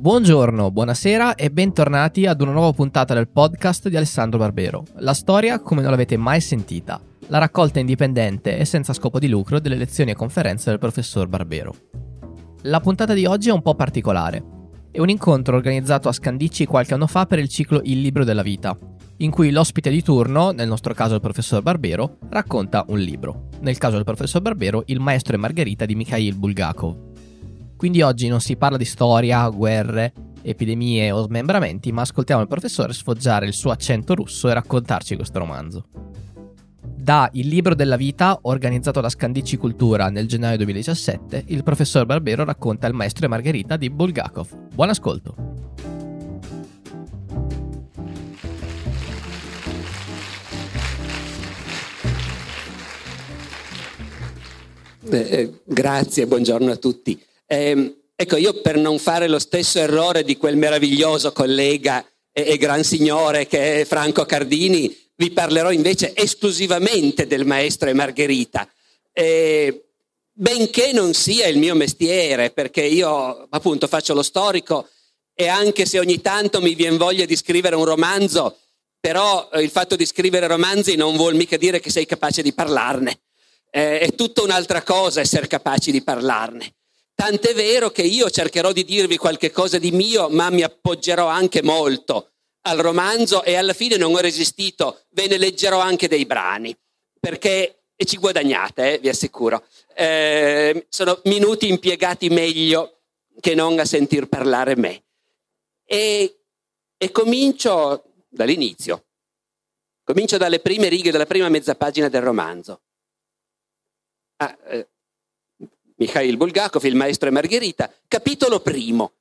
Buongiorno, buonasera e bentornati ad una nuova puntata del podcast di Alessandro Barbero. La storia come non l'avete mai sentita. La raccolta indipendente e senza scopo di lucro delle lezioni e conferenze del professor Barbero. La puntata di oggi è un po' particolare. È un incontro organizzato a Scandicci qualche anno fa per il ciclo Il libro della vita, in cui l'ospite di turno, nel nostro caso il professor Barbero, racconta un libro. Nel caso del professor Barbero, Il maestro e Margherita di Mikhail Bulgakov. Quindi oggi non si parla di storia, guerre, epidemie o smembramenti, ma ascoltiamo il professore sfoggiare il suo accento russo e raccontarci questo romanzo. Da Il libro della vita, organizzato da Scandicci Cultura nel gennaio 2017, il professor Barbero racconta il maestro e Margherita di Bulgakov. Buon ascolto! Eh, grazie, buongiorno a tutti. Eh, ecco, io per non fare lo stesso errore di quel meraviglioso collega e, e gran signore che è Franco Cardini, vi parlerò invece esclusivamente del maestro e Margherita. Eh, benché non sia il mio mestiere, perché io appunto faccio lo storico e anche se ogni tanto mi viene voglia di scrivere un romanzo, però eh, il fatto di scrivere romanzi non vuol mica dire che sei capace di parlarne. Eh, è tutta un'altra cosa essere capaci di parlarne. Tant'è vero che io cercherò di dirvi qualche cosa di mio, ma mi appoggerò anche molto al romanzo e alla fine non ho resistito, ve ne leggerò anche dei brani, perché e ci guadagnate, eh, vi assicuro. Eh, sono minuti impiegati meglio che non a sentir parlare me. E, e comincio dall'inizio. Comincio dalle prime righe della prima mezza pagina del romanzo. Ah, eh, Mikhail Bulgakov, il maestro e Margherita. Capitolo primo.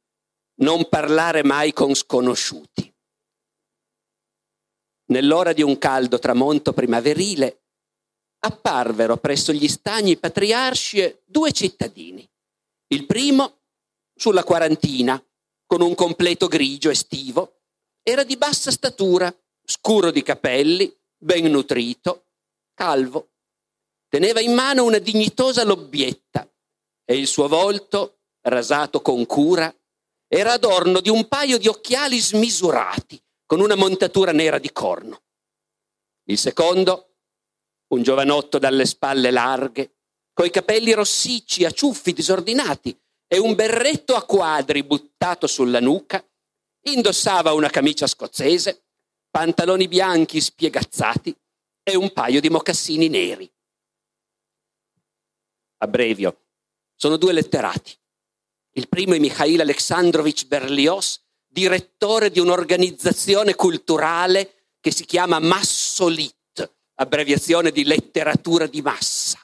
Non parlare mai con sconosciuti. Nell'ora di un caldo tramonto primaverile apparvero presso gli stagni patriarci due cittadini. Il primo, sulla quarantina, con un completo grigio estivo, era di bassa statura, scuro di capelli, ben nutrito, calvo. Teneva in mano una dignitosa lobbietta e il suo volto, rasato con cura, era adorno di un paio di occhiali smisurati, con una montatura nera di corno. Il secondo, un giovanotto dalle spalle larghe, coi capelli rossicci, a ciuffi disordinati e un berretto a quadri buttato sulla nuca, indossava una camicia scozzese, pantaloni bianchi spiegazzati e un paio di mocassini neri. Abbrevio, sono due letterati. Il primo è Mikhail Alexandrovich Berlioz, direttore di un'organizzazione culturale che si chiama Massolit, abbreviazione di letteratura di massa.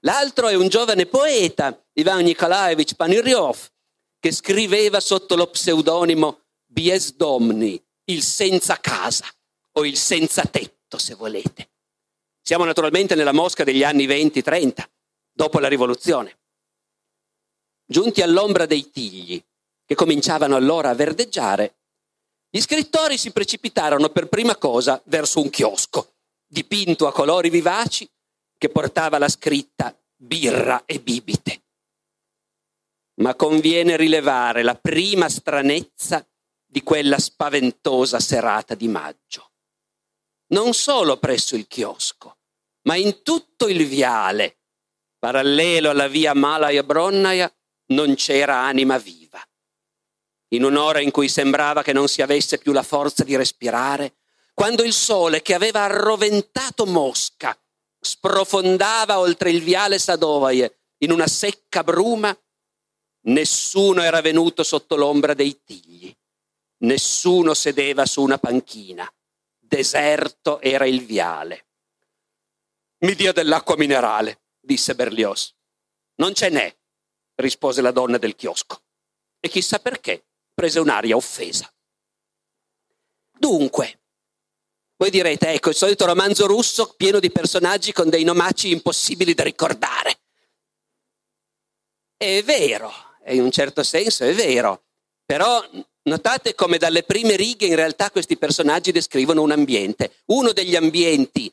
L'altro è un giovane poeta, Ivan Nikolaevich Paniryov, che scriveva sotto lo pseudonimo Bies Domni, il senza casa o il senza tetto, se volete. Siamo naturalmente nella Mosca degli anni 20-30, dopo la rivoluzione. Giunti all'ombra dei tigli, che cominciavano allora a verdeggiare, gli scrittori si precipitarono per prima cosa verso un chiosco, dipinto a colori vivaci, che portava la scritta birra e bibite. Ma conviene rilevare la prima stranezza di quella spaventosa serata di maggio. Non solo presso il chiosco, ma in tutto il viale, parallelo alla via Malaya Bronnaia, non c'era anima viva. In un'ora in cui sembrava che non si avesse più la forza di respirare, quando il sole che aveva arroventato Mosca sprofondava oltre il viale Sadovaje in una secca bruma, nessuno era venuto sotto l'ombra dei tigli, nessuno sedeva su una panchina, deserto era il viale. Mi dia dell'acqua minerale, disse Berlioz. Non ce n'è, rispose la donna del chiosco. E chissà perché prese un'aria offesa. Dunque, voi direte, ecco, il solito romanzo russo pieno di personaggi con dei nomaci impossibili da ricordare. È vero, in un certo senso è vero, però notate come dalle prime righe in realtà questi personaggi descrivono un ambiente. Uno degli ambienti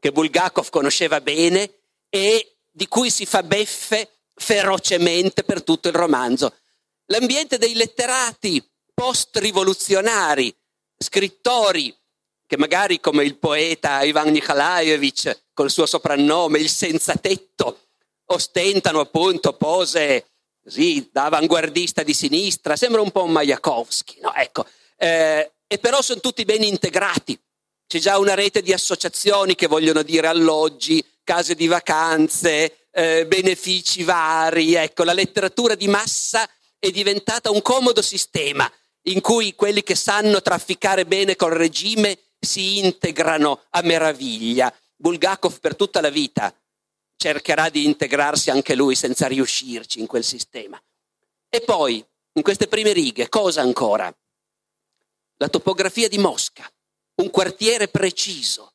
che Bulgakov conosceva bene e di cui si fa beffe ferocemente per tutto il romanzo. l'ambiente dei letterati post-rivoluzionari, scrittori che magari come il poeta Ivan Nikolaevich col suo soprannome il senza tetto ostentano appunto pose così da avanguardista di sinistra, sembra un po' un Majakovsky, no? Ecco, eh, e però sono tutti ben integrati. C'è già una rete di associazioni che vogliono dire alloggi, case di vacanze, eh, benefici vari. Ecco, la letteratura di massa è diventata un comodo sistema in cui quelli che sanno trafficare bene col regime si integrano a meraviglia. Bulgakov per tutta la vita cercherà di integrarsi anche lui senza riuscirci in quel sistema. E poi, in queste prime righe, cosa ancora? La topografia di Mosca, un quartiere preciso,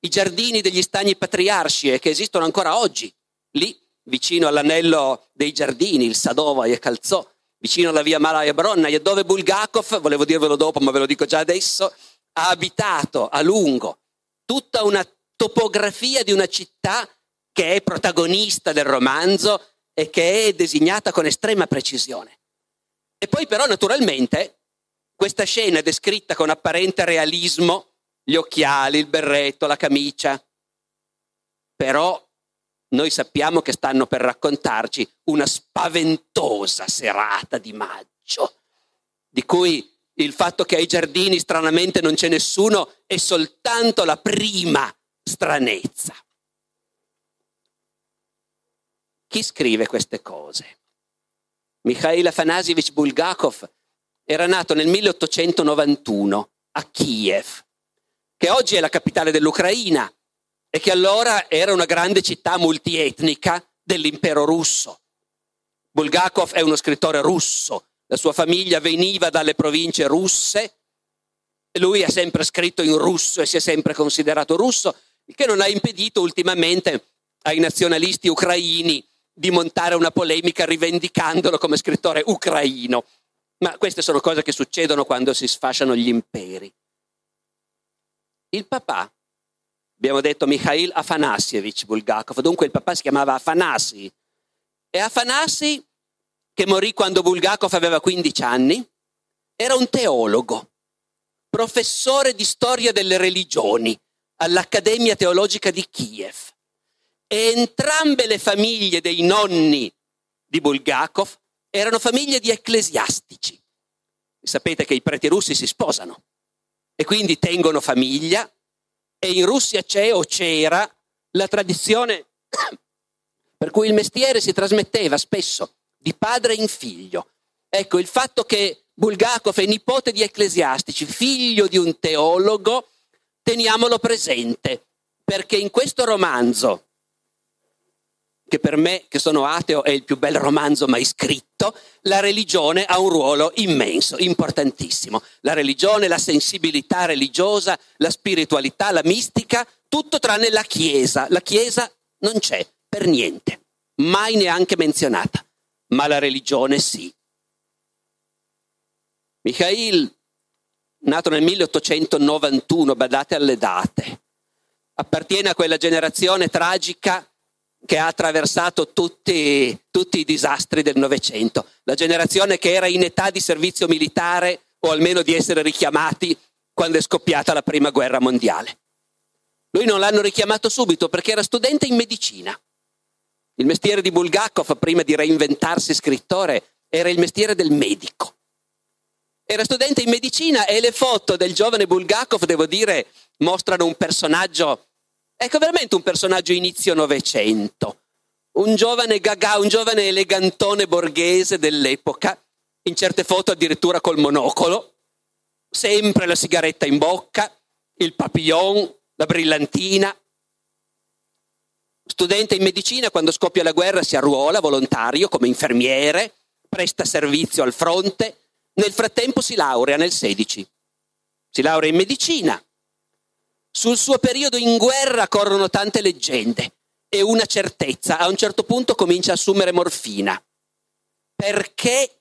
i giardini degli stagni patriarci che esistono ancora oggi, lì, vicino all'anello dei giardini, il Sadova e Calzò, vicino alla via Malaya Bronna, e dove Bulgakov, volevo dirvelo dopo, ma ve lo dico già adesso, ha abitato a lungo tutta una topografia di una città che è protagonista del romanzo e che è designata con estrema precisione. E poi però naturalmente questa scena è descritta con apparente realismo, gli occhiali, il berretto, la camicia, però noi sappiamo che stanno per raccontarci una spaventosa serata di maggio, di cui il fatto che ai giardini stranamente non c'è nessuno è soltanto la prima stranezza. Chi scrive queste cose? Mikhail Afanasievich Bulgakov era nato nel 1891 a Kiev, che oggi è la capitale dell'Ucraina e che allora era una grande città multietnica dell'impero russo. Bulgakov è uno scrittore russo, la sua famiglia veniva dalle province russe, lui ha sempre scritto in russo e si è sempre considerato russo, il che non ha impedito ultimamente ai nazionalisti ucraini di montare una polemica rivendicandolo come scrittore ucraino. Ma queste sono cose che succedono quando si sfasciano gli imperi. Il papà, abbiamo detto Mikhail Afanassievich Bulgakov, dunque il papà si chiamava Afanasi. E Afanasi, che morì quando Bulgakov aveva 15 anni, era un teologo, professore di storia delle religioni all'Accademia Teologica di Kiev e entrambe le famiglie dei nonni di Bulgakov erano famiglie di ecclesiastici. Sapete che i preti russi si sposano e quindi tengono famiglia e in Russia c'è o c'era la tradizione per cui il mestiere si trasmetteva spesso di padre in figlio. Ecco, il fatto che Bulgakov è nipote di ecclesiastici, figlio di un teologo, teniamolo presente, perché in questo romanzo, che per me, che sono ateo, è il più bel romanzo mai scritto, la religione ha un ruolo immenso, importantissimo. La religione, la sensibilità religiosa, la spiritualità, la mistica, tutto tranne la Chiesa. La Chiesa non c'è per niente, mai neanche menzionata, ma la religione sì. Mikhail, nato nel 1891, badate alle date, appartiene a quella generazione tragica che ha attraversato tutti, tutti i disastri del Novecento, la generazione che era in età di servizio militare o almeno di essere richiamati quando è scoppiata la prima guerra mondiale. Lui non l'hanno richiamato subito perché era studente in medicina. Il mestiere di Bulgakov, prima di reinventarsi scrittore, era il mestiere del medico. Era studente in medicina e le foto del giovane Bulgakov, devo dire, mostrano un personaggio Ecco veramente un personaggio inizio Novecento, un giovane gaga, un giovane elegantone borghese dell'epoca, in certe foto addirittura col monocolo, sempre la sigaretta in bocca, il papillon, la brillantina. Studente in medicina, quando scoppia la guerra si arruola volontario come infermiere, presta servizio al fronte, nel frattempo si laurea nel 16. Si laurea in medicina, sul suo periodo in guerra corrono tante leggende e una certezza. A un certo punto comincia a assumere morfina. Perché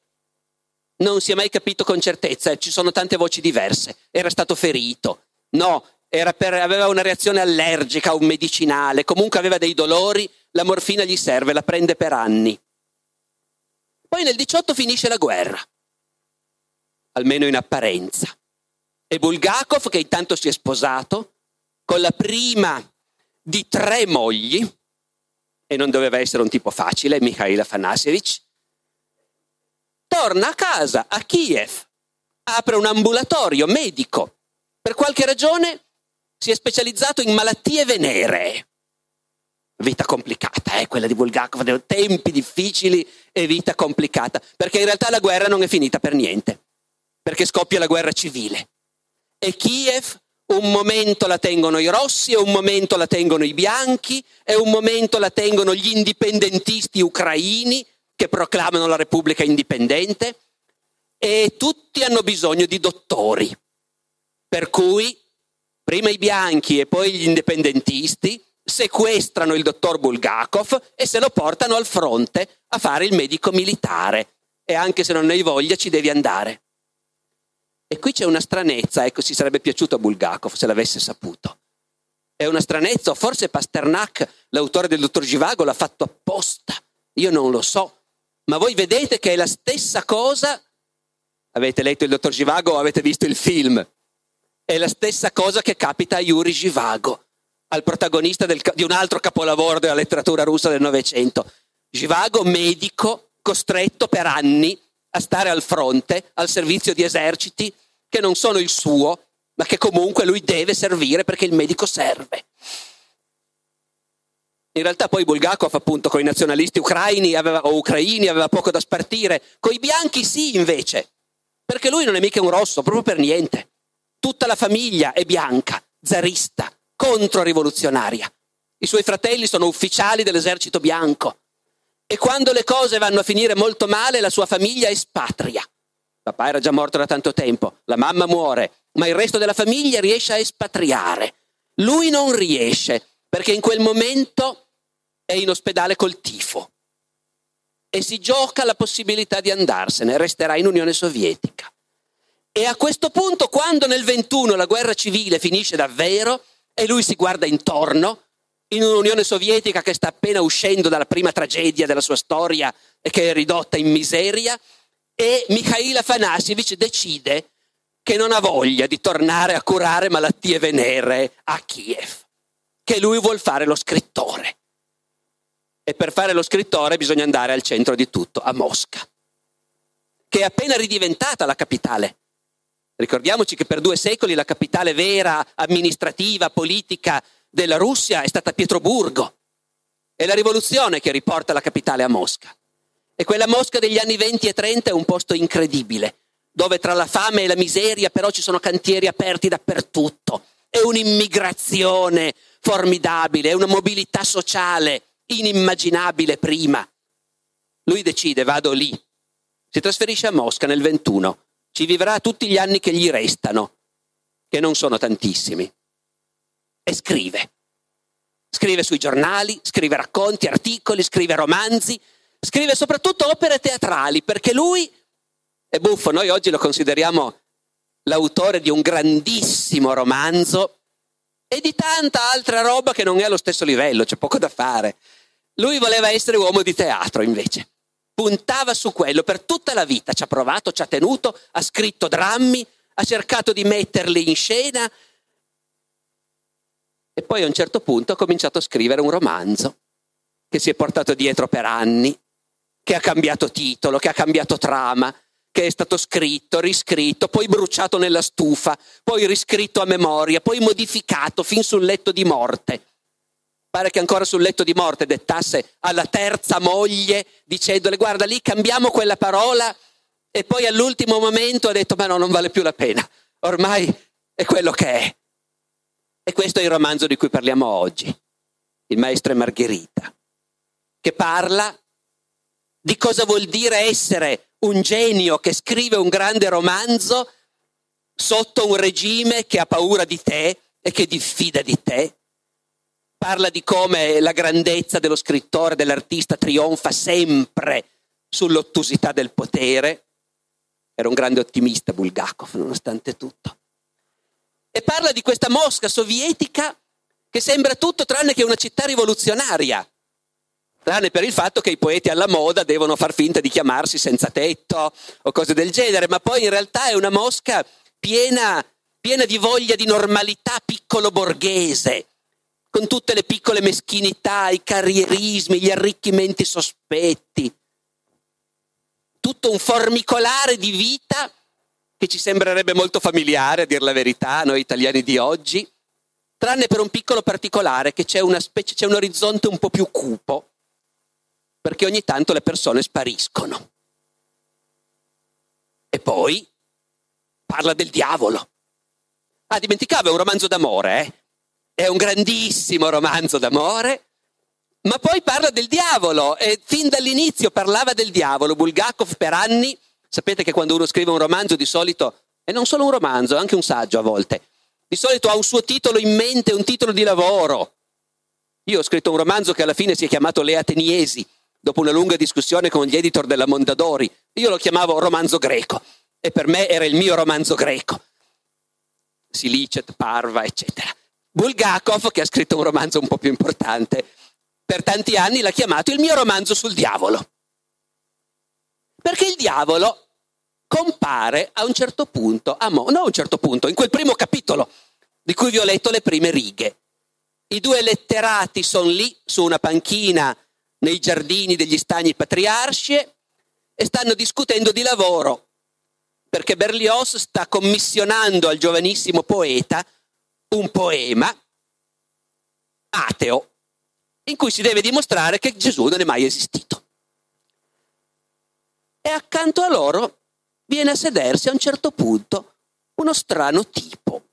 non si è mai capito con certezza, ci sono tante voci diverse. Era stato ferito. No, per, aveva una reazione allergica un medicinale, comunque aveva dei dolori, la morfina gli serve, la prende per anni. Poi nel 18 finisce la guerra, almeno in apparenza. E Bulgakov, che intanto si è sposato, con la prima di tre mogli, e non doveva essere un tipo facile, Mikhail Afanasievich, torna a casa, a Kiev, apre un ambulatorio medico. Per qualche ragione si è specializzato in malattie veneree vita complicata, eh, quella di Bulgakov, tempi difficili e vita complicata, perché in realtà la guerra non è finita per niente, perché scoppia la guerra civile. E Kiev un momento la tengono i rossi, e un momento la tengono i bianchi, e un momento la tengono gli indipendentisti ucraini che proclamano la Repubblica indipendente, e tutti hanno bisogno di dottori. Per cui prima i bianchi e poi gli indipendentisti sequestrano il dottor Bulgakov e se lo portano al fronte a fare il medico militare. E anche se non hai voglia ci devi andare. E qui c'è una stranezza, ecco, si sarebbe piaciuto a Bulgakov se l'avesse saputo. È una stranezza, forse Pasternak, l'autore del dottor Givago, l'ha fatto apposta. Io non lo so. Ma voi vedete che è la stessa cosa. Avete letto il dottor Givago o avete visto il film? È la stessa cosa che capita a Yuri Givago al protagonista del, di un altro capolavoro della letteratura russa del Novecento. Givago, medico, costretto per anni a stare al fronte, al servizio di eserciti che non sono il suo, ma che comunque lui deve servire perché il medico serve. In realtà poi Bulgakov appunto con i nazionalisti ucraini aveva, o ucraini aveva poco da spartire, con i bianchi sì invece, perché lui non è mica un rosso, proprio per niente. Tutta la famiglia è bianca, zarista, controrivoluzionaria. I suoi fratelli sono ufficiali dell'esercito bianco e quando le cose vanno a finire molto male la sua famiglia espatria. Papà era già morto da tanto tempo, la mamma muore, ma il resto della famiglia riesce a espatriare. Lui non riesce perché in quel momento è in ospedale col tifo e si gioca la possibilità di andarsene, resterà in Unione Sovietica. E a questo punto, quando nel 21 la guerra civile finisce davvero, e lui si guarda intorno in un'Unione Sovietica che sta appena uscendo dalla prima tragedia della sua storia e che è ridotta in miseria e Mikhail Afanasievich decide che non ha voglia di tornare a curare malattie venere a Kiev, che lui vuol fare lo scrittore. E per fare lo scrittore bisogna andare al centro di tutto, a Mosca, che è appena ridiventata la capitale Ricordiamoci che per due secoli la capitale vera, amministrativa, politica della Russia è stata Pietroburgo. È la rivoluzione che riporta la capitale a Mosca. E quella Mosca degli anni 20 e 30 è un posto incredibile, dove tra la fame e la miseria però ci sono cantieri aperti dappertutto. È un'immigrazione formidabile, è una mobilità sociale inimmaginabile prima. Lui decide, vado lì. Si trasferisce a Mosca nel 21 ci vivrà tutti gli anni che gli restano, che non sono tantissimi. E scrive. Scrive sui giornali, scrive racconti, articoli, scrive romanzi, scrive soprattutto opere teatrali, perché lui è buffo, noi oggi lo consideriamo l'autore di un grandissimo romanzo e di tanta altra roba che non è allo stesso livello, c'è poco da fare. Lui voleva essere uomo di teatro invece. Puntava su quello per tutta la vita, ci ha provato, ci ha tenuto, ha scritto drammi, ha cercato di metterli in scena e poi a un certo punto ha cominciato a scrivere un romanzo che si è portato dietro per anni, che ha cambiato titolo, che ha cambiato trama, che è stato scritto, riscritto, poi bruciato nella stufa, poi riscritto a memoria, poi modificato fin sul letto di morte. Pare che ancora sul letto di morte dettasse alla terza moglie dicendole guarda lì cambiamo quella parola. E poi all'ultimo momento ha detto ma no non vale più la pena, ormai è quello che è. E questo è il romanzo di cui parliamo oggi, Il maestro e Margherita, che parla di cosa vuol dire essere un genio che scrive un grande romanzo sotto un regime che ha paura di te e che diffida di te parla di come la grandezza dello scrittore, dell'artista trionfa sempre sull'ottusità del potere. Era un grande ottimista Bulgakov, nonostante tutto. E parla di questa Mosca sovietica che sembra tutto tranne che una città rivoluzionaria, tranne per il fatto che i poeti alla moda devono far finta di chiamarsi senza tetto o cose del genere, ma poi in realtà è una mosca piena, piena di voglia di normalità piccolo borghese, con tutte le piccole meschinità, i carrierismi, gli arricchimenti sospetti. Tutto un formicolare di vita che ci sembrerebbe molto familiare, a dir la verità, noi italiani di oggi, tranne per un piccolo particolare che c'è, specie, c'è un orizzonte un po' più cupo, perché ogni tanto le persone spariscono. E poi parla del diavolo. Ah, dimenticavo, è un romanzo d'amore, eh? È un grandissimo romanzo d'amore, ma poi parla del diavolo e fin dall'inizio parlava del diavolo. Bulgakov per anni, sapete che quando uno scrive un romanzo di solito, e non solo un romanzo, anche un saggio a volte, di solito ha un suo titolo in mente, un titolo di lavoro. Io ho scritto un romanzo che alla fine si è chiamato Le Ateniesi, dopo una lunga discussione con gli editor della Mondadori. Io lo chiamavo romanzo greco e per me era il mio romanzo greco. Silicet, Parva, eccetera. Bulgakov, che ha scritto un romanzo un po' più importante, per tanti anni l'ha chiamato il mio romanzo sul diavolo. Perché il diavolo compare a un certo punto, a Mo, no a un certo punto, in quel primo capitolo di cui vi ho letto le prime righe. I due letterati sono lì su una panchina nei giardini degli stagni patriarcie e stanno discutendo di lavoro, perché Berlioz sta commissionando al giovanissimo poeta un poema ateo in cui si deve dimostrare che Gesù non è mai esistito. E accanto a loro viene a sedersi a un certo punto uno strano tipo.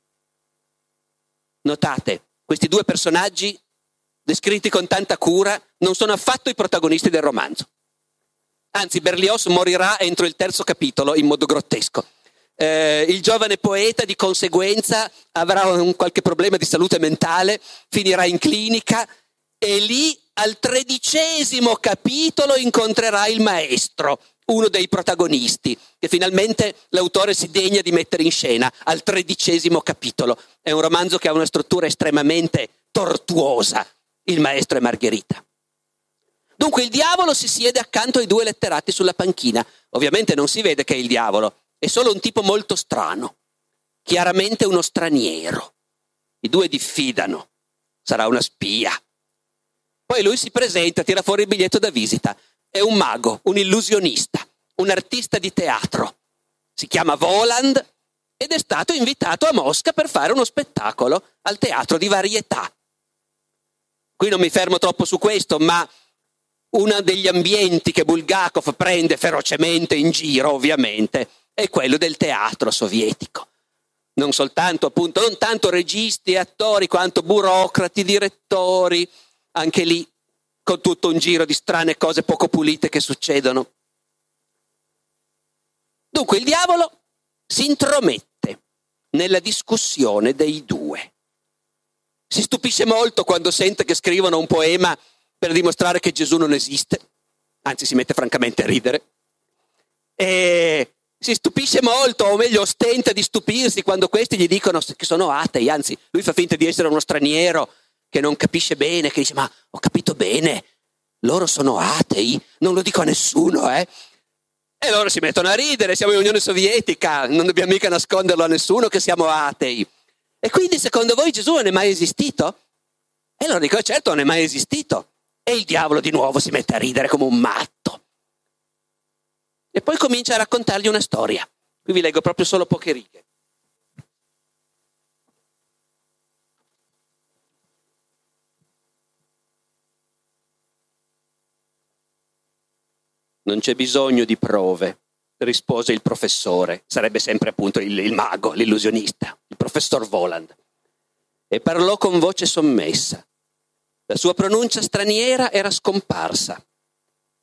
Notate, questi due personaggi descritti con tanta cura non sono affatto i protagonisti del romanzo. Anzi, Berlioz morirà entro il terzo capitolo in modo grottesco. Eh, il giovane poeta di conseguenza avrà un qualche problema di salute mentale, finirà in clinica e lì al tredicesimo capitolo incontrerà il maestro, uno dei protagonisti, che finalmente l'autore si degna di mettere in scena al tredicesimo capitolo. È un romanzo che ha una struttura estremamente tortuosa, Il maestro e Margherita. Dunque il diavolo si siede accanto ai due letterati sulla panchina. Ovviamente non si vede che è il diavolo, è solo un tipo molto strano, chiaramente uno straniero. I due diffidano, sarà una spia. Poi lui si presenta, tira fuori il biglietto da visita è un mago, un illusionista, un artista di teatro. Si chiama Voland ed è stato invitato a Mosca per fare uno spettacolo al teatro di varietà. Qui non mi fermo troppo su questo, ma uno degli ambienti che Bulgakov prende ferocemente in giro, ovviamente, è quello del teatro sovietico. Non soltanto, appunto, non tanto registi e attori, quanto burocrati, direttori, anche lì con tutto un giro di strane cose poco pulite che succedono. Dunque il diavolo si intromette nella discussione dei due. Si stupisce molto quando sente che scrivono un poema per dimostrare che Gesù non esiste, anzi si mette francamente a ridere. E si stupisce molto, o meglio ostenta di stupirsi quando questi gli dicono che sono atei, anzi lui fa finta di essere uno straniero che non capisce bene, che dice ma ho capito bene, loro sono atei, non lo dico a nessuno, eh. E loro si mettono a ridere, siamo in Unione Sovietica, non dobbiamo mica nasconderlo a nessuno che siamo atei. E quindi secondo voi Gesù non è mai esistito? E loro dicono certo non è mai esistito. E il diavolo di nuovo si mette a ridere come un matto. E poi comincia a raccontargli una storia. Qui vi leggo proprio solo poche righe. Non c'è bisogno di prove, rispose il professore, sarebbe sempre appunto il, il mago, l'illusionista, il professor Voland. E parlò con voce sommessa. La sua pronuncia straniera era scomparsa.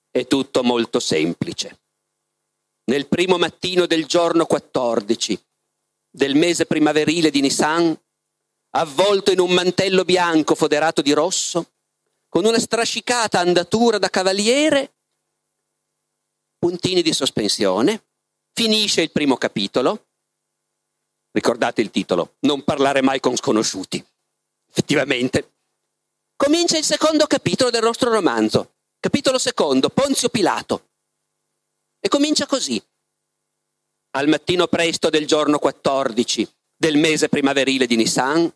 È tutto molto semplice. Nel primo mattino del giorno 14 del mese primaverile di Nisan, avvolto in un mantello bianco foderato di rosso, con una strascicata andatura da cavaliere, puntini di sospensione, finisce il primo capitolo, ricordate il titolo, non parlare mai con sconosciuti, effettivamente, comincia il secondo capitolo del nostro romanzo, Capitolo secondo, Ponzio Pilato. E comincia così. Al mattino presto del giorno 14 del mese primaverile di Nisan,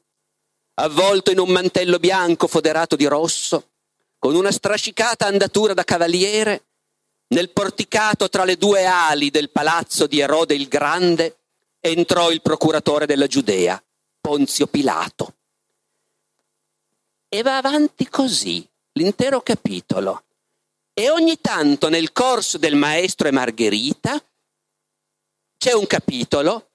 avvolto in un mantello bianco foderato di rosso, con una strascicata andatura da cavaliere, nel porticato tra le due ali del palazzo di Erode il Grande, entrò il procuratore della Giudea, Ponzio Pilato. E va avanti così l'intero capitolo. E ogni tanto nel corso del Maestro e Margherita c'è un capitolo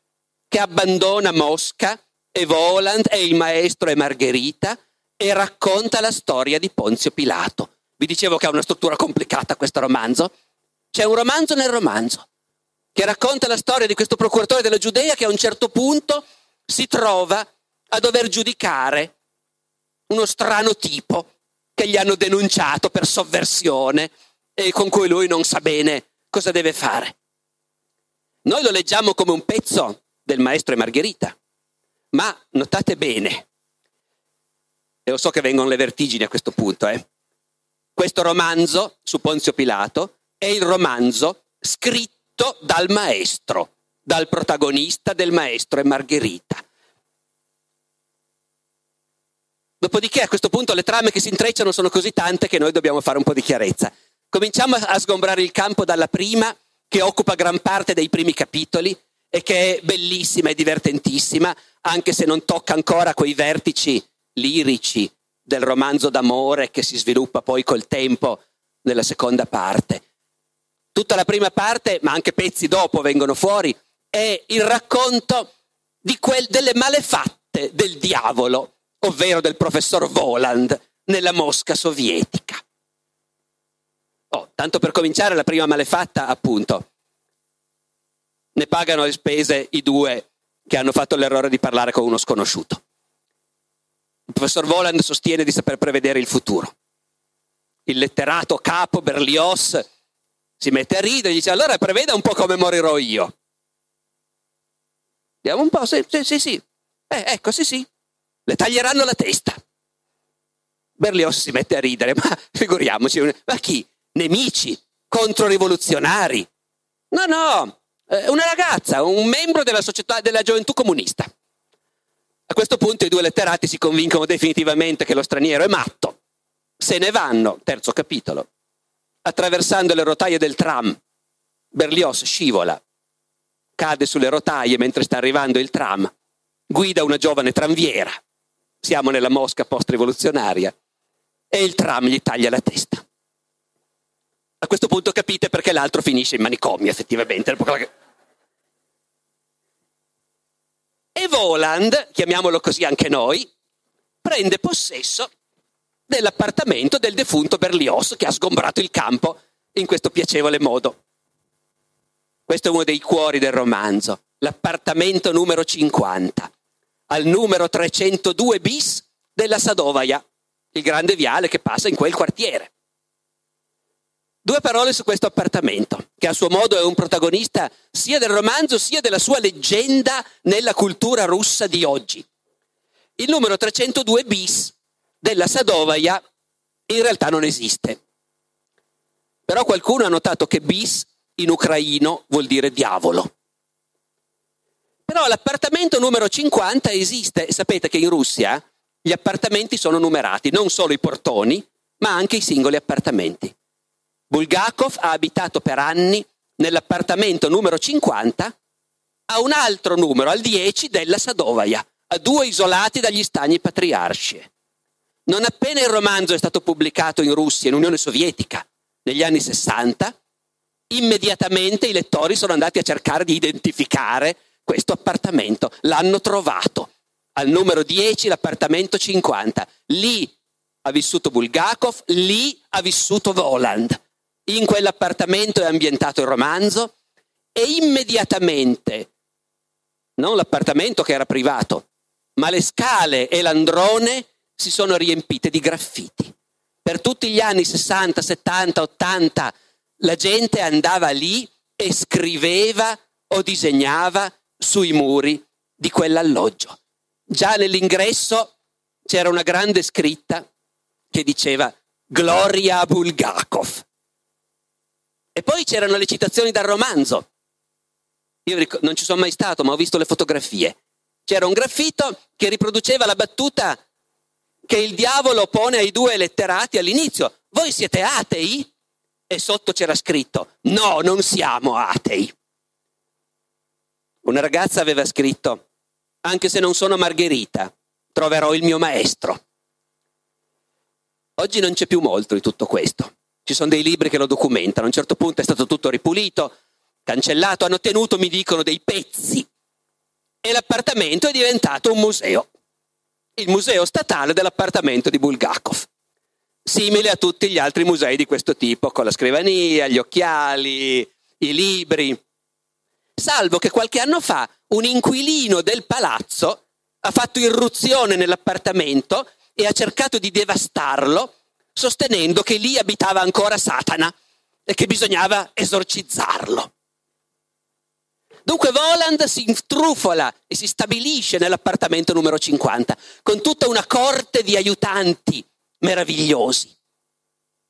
che abbandona Mosca e Voland e il Maestro e Margherita e racconta la storia di Ponzio Pilato. Vi dicevo che ha una struttura complicata questo romanzo. C'è un romanzo nel romanzo che racconta la storia di questo procuratore della Giudea che a un certo punto si trova a dover giudicare uno strano tipo che gli hanno denunciato per sovversione e con cui lui non sa bene cosa deve fare. Noi lo leggiamo come un pezzo del maestro e Margherita, ma notate bene, e lo so che vengono le vertigini a questo punto, eh, questo romanzo su Ponzio Pilato è il romanzo scritto dal maestro, dal protagonista del maestro e Margherita. Dopodiché a questo punto le trame che si intrecciano sono così tante che noi dobbiamo fare un po' di chiarezza. Cominciamo a sgombrare il campo dalla prima, che occupa gran parte dei primi capitoli e che è bellissima e divertentissima, anche se non tocca ancora quei vertici lirici del romanzo d'amore che si sviluppa poi col tempo nella seconda parte. Tutta la prima parte, ma anche pezzi dopo vengono fuori, è il racconto quel, delle malefatte del diavolo ovvero del professor Voland, nella Mosca sovietica. Oh, tanto per cominciare, la prima malefatta, appunto, ne pagano le spese i due che hanno fatto l'errore di parlare con uno sconosciuto. Il professor Voland sostiene di saper prevedere il futuro. Il letterato capo Berlioz si mette a ridere e dice allora preveda un po' come morirò io. Vediamo un po', sì, sì, sì. Eh, ecco, sì, sì le taglieranno la testa. Berlioz si mette a ridere, ma figuriamoci, ma chi? Nemici, controrivoluzionari. No, no, eh, una ragazza, un membro della società della gioventù comunista. A questo punto i due letterati si convincono definitivamente che lo straniero è matto. Se ne vanno, terzo capitolo, attraversando le rotaie del tram. Berlioz scivola, cade sulle rotaie mentre sta arrivando il tram, guida una giovane tranviera siamo nella Mosca post-rivoluzionaria, e il tram gli taglia la testa. A questo punto capite perché l'altro finisce in manicomio, effettivamente. E Voland, chiamiamolo così anche noi, prende possesso dell'appartamento del defunto Berlioz che ha sgombrato il campo in questo piacevole modo. Questo è uno dei cuori del romanzo, l'appartamento numero 50 al numero 302 bis della Sadovaia, il grande viale che passa in quel quartiere. Due parole su questo appartamento, che a suo modo è un protagonista sia del romanzo sia della sua leggenda nella cultura russa di oggi. Il numero 302 bis della Sadovaia in realtà non esiste. Però qualcuno ha notato che bis in ucraino vuol dire diavolo. Però l'appartamento numero 50 esiste. Sapete che in Russia gli appartamenti sono numerati, non solo i portoni, ma anche i singoli appartamenti. Bulgakov ha abitato per anni nell'appartamento numero 50 a un altro numero, al 10 della Sadovaia, a due isolati dagli stagni patriarci. Non appena il romanzo è stato pubblicato in Russia, in Unione Sovietica, negli anni 60, immediatamente i lettori sono andati a cercare di identificare questo appartamento, l'hanno trovato al numero 10, l'appartamento 50. Lì ha vissuto Bulgakov, lì ha vissuto Voland. In quell'appartamento è ambientato il romanzo e immediatamente, non l'appartamento che era privato, ma le scale e l'androne si sono riempite di graffiti. Per tutti gli anni 60, 70, 80 la gente andava lì e scriveva o disegnava sui muri di quell'alloggio. Già nell'ingresso c'era una grande scritta che diceva Gloria Bulgakov. E poi c'erano le citazioni dal romanzo. Io non ci sono mai stato, ma ho visto le fotografie. C'era un graffito che riproduceva la battuta che il diavolo pone ai due letterati all'inizio. Voi siete atei? E sotto c'era scritto, no, non siamo atei. Una ragazza aveva scritto, anche se non sono Margherita, troverò il mio maestro. Oggi non c'è più molto di tutto questo. Ci sono dei libri che lo documentano. A un certo punto è stato tutto ripulito, cancellato, hanno tenuto, mi dicono, dei pezzi. E l'appartamento è diventato un museo. Il museo statale dell'appartamento di Bulgakov. Simile a tutti gli altri musei di questo tipo, con la scrivania, gli occhiali, i libri. Salvo che qualche anno fa un inquilino del palazzo ha fatto irruzione nell'appartamento e ha cercato di devastarlo, sostenendo che lì abitava ancora Satana e che bisognava esorcizzarlo. Dunque Voland si intrufola e si stabilisce nell'appartamento numero 50 con tutta una corte di aiutanti meravigliosi.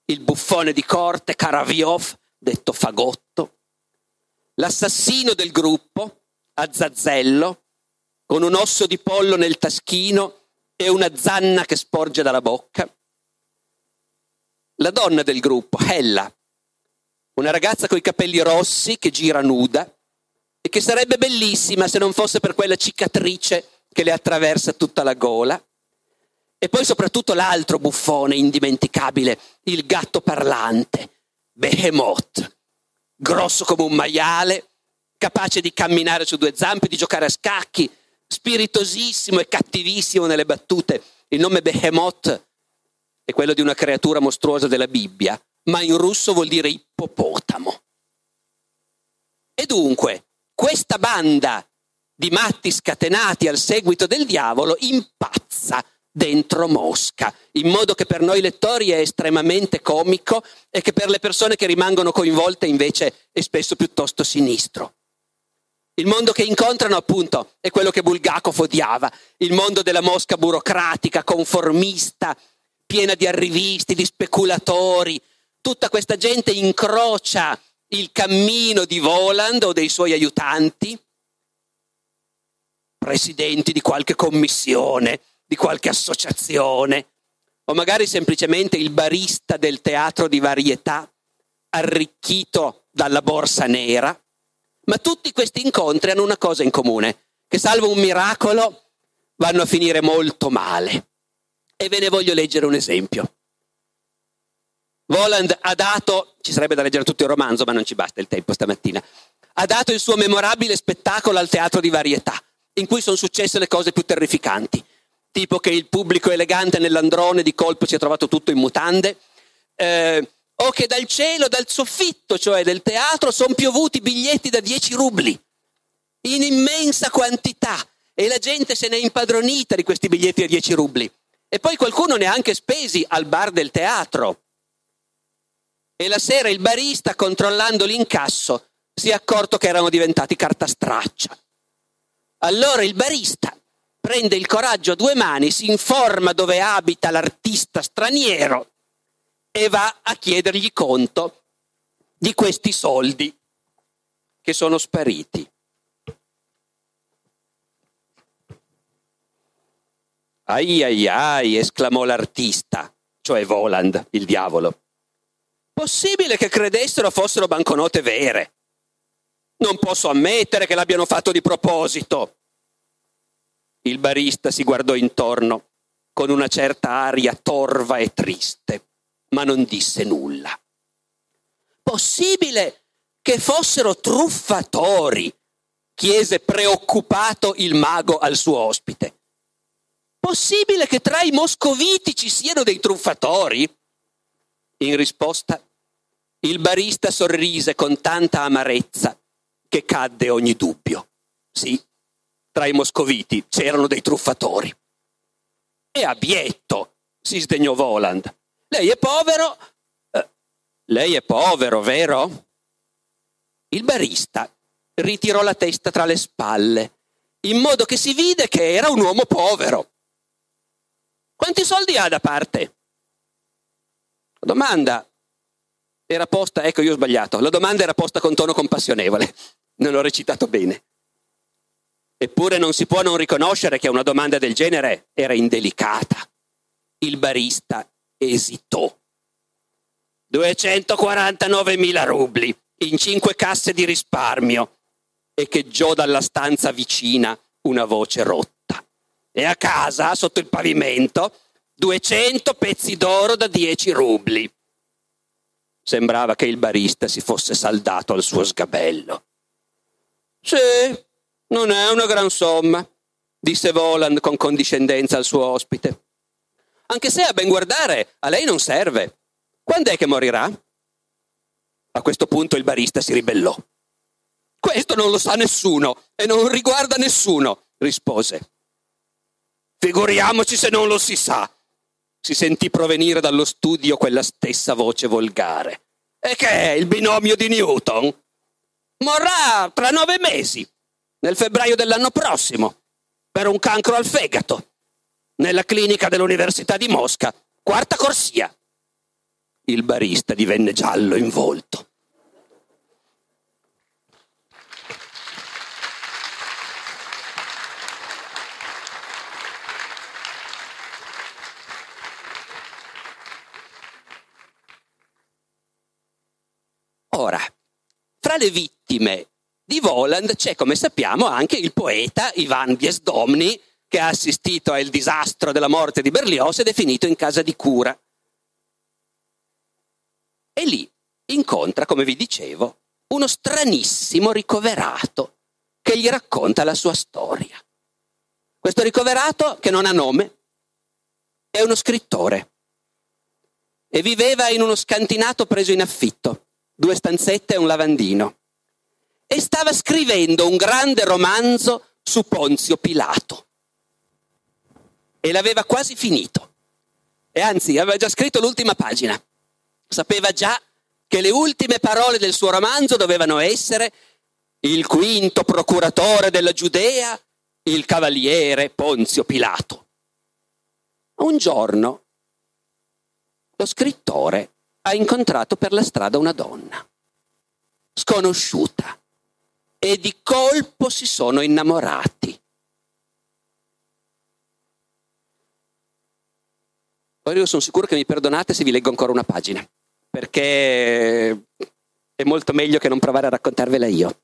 Il buffone di corte Karaviov, detto Fagotto, l'assassino del gruppo, Azzazzello, con un osso di pollo nel taschino e una zanna che sporge dalla bocca. La donna del gruppo, Hella, una ragazza con i capelli rossi che gira nuda e che sarebbe bellissima se non fosse per quella cicatrice che le attraversa tutta la gola. E poi soprattutto l'altro buffone indimenticabile, il gatto parlante, Behemoth, grosso come un maiale, capace di camminare su due zampe, di giocare a scacchi, spiritosissimo e cattivissimo nelle battute. Il nome Behemoth è quello di una creatura mostruosa della Bibbia, ma in russo vuol dire ippopotamo. E dunque, questa banda di matti scatenati al seguito del diavolo impazza dentro Mosca, in modo che per noi lettori è estremamente comico e che per le persone che rimangono coinvolte invece è spesso piuttosto sinistro. Il mondo che incontrano appunto è quello che Bulgakov odiava, il mondo della Mosca burocratica, conformista, piena di arrivisti, di speculatori. Tutta questa gente incrocia il cammino di Voland o dei suoi aiutanti, presidenti di qualche commissione, di qualche associazione, o magari semplicemente il barista del teatro di varietà, arricchito dalla borsa nera ma tutti questi incontri hanno una cosa in comune, che salvo un miracolo vanno a finire molto male. E ve ne voglio leggere un esempio. Voland ha dato, ci sarebbe da leggere tutto il romanzo, ma non ci basta il tempo stamattina, ha dato il suo memorabile spettacolo al teatro di varietà, in cui sono successe le cose più terrificanti, tipo che il pubblico elegante nell'androne di colpo si è trovato tutto in mutande, eh, o che dal cielo, dal soffitto, cioè del teatro, sono piovuti biglietti da 10 rubli, in immensa quantità, e la gente se ne è impadronita di questi biglietti da 10 rubli. E poi qualcuno ne ha anche spesi al bar del teatro. E la sera il barista, controllando l'incasso, si è accorto che erano diventati carta straccia. Allora il barista prende il coraggio a due mani, si informa dove abita l'artista straniero e va a chiedergli conto di questi soldi che sono spariti. Ai ai ai, esclamò l'artista, cioè Voland, il diavolo. Possibile che credessero fossero banconote vere. Non posso ammettere che l'abbiano fatto di proposito. Il barista si guardò intorno con una certa aria torva e triste ma non disse nulla. Possibile che fossero truffatori? chiese preoccupato il mago al suo ospite. Possibile che tra i moscoviti ci siano dei truffatori? In risposta, il barista sorrise con tanta amarezza che cadde ogni dubbio. Sì, tra i moscoviti c'erano dei truffatori. E abietto, si sdegnò Voland. Lei è povero. Eh, lei è povero, vero? Il barista ritirò la testa tra le spalle, in modo che si vide che era un uomo povero. Quanti soldi ha da parte? La domanda era posta, ecco io ho sbagliato, la domanda era posta con tono compassionevole, non l'ho recitato bene. Eppure non si può non riconoscere che una domanda del genere era indelicata. Il barista esitò. 249.000 rubli in cinque casse di risparmio, echeggiò dalla stanza vicina una voce rotta. E a casa, sotto il pavimento, 200 pezzi d'oro da 10 rubli. Sembrava che il barista si fosse saldato al suo sgabello. Sì, non è una gran somma, disse Voland con condiscendenza al suo ospite. Anche se a ben guardare a lei non serve. Quando è che morirà? A questo punto il barista si ribellò. Questo non lo sa nessuno e non riguarda nessuno, rispose. Figuriamoci se non lo si sa. Si sentì provenire dallo studio quella stessa voce volgare. E che è il binomio di Newton? Morrà tra nove mesi, nel febbraio dell'anno prossimo, per un cancro al fegato, nella clinica dell'Università di Mosca, quarta corsia. Il barista divenne giallo in volto. Ora, fra le vittime di Voland c'è, come sappiamo, anche il poeta Ivan Biesdomny, che ha assistito al disastro della morte di Berlioz ed è finito in casa di cura. E lì incontra, come vi dicevo, uno stranissimo ricoverato che gli racconta la sua storia. Questo ricoverato, che non ha nome, è uno scrittore e viveva in uno scantinato preso in affitto, due stanzette e un lavandino, e stava scrivendo un grande romanzo su Ponzio Pilato. E l'aveva quasi finito. E anzi, aveva già scritto l'ultima pagina sapeva già che le ultime parole del suo romanzo dovevano essere il quinto procuratore della Giudea, il cavaliere Ponzio Pilato. Un giorno lo scrittore ha incontrato per la strada una donna, sconosciuta, e di colpo si sono innamorati. Ora io sono sicuro che mi perdonate se vi leggo ancora una pagina perché è molto meglio che non provare a raccontarvela io.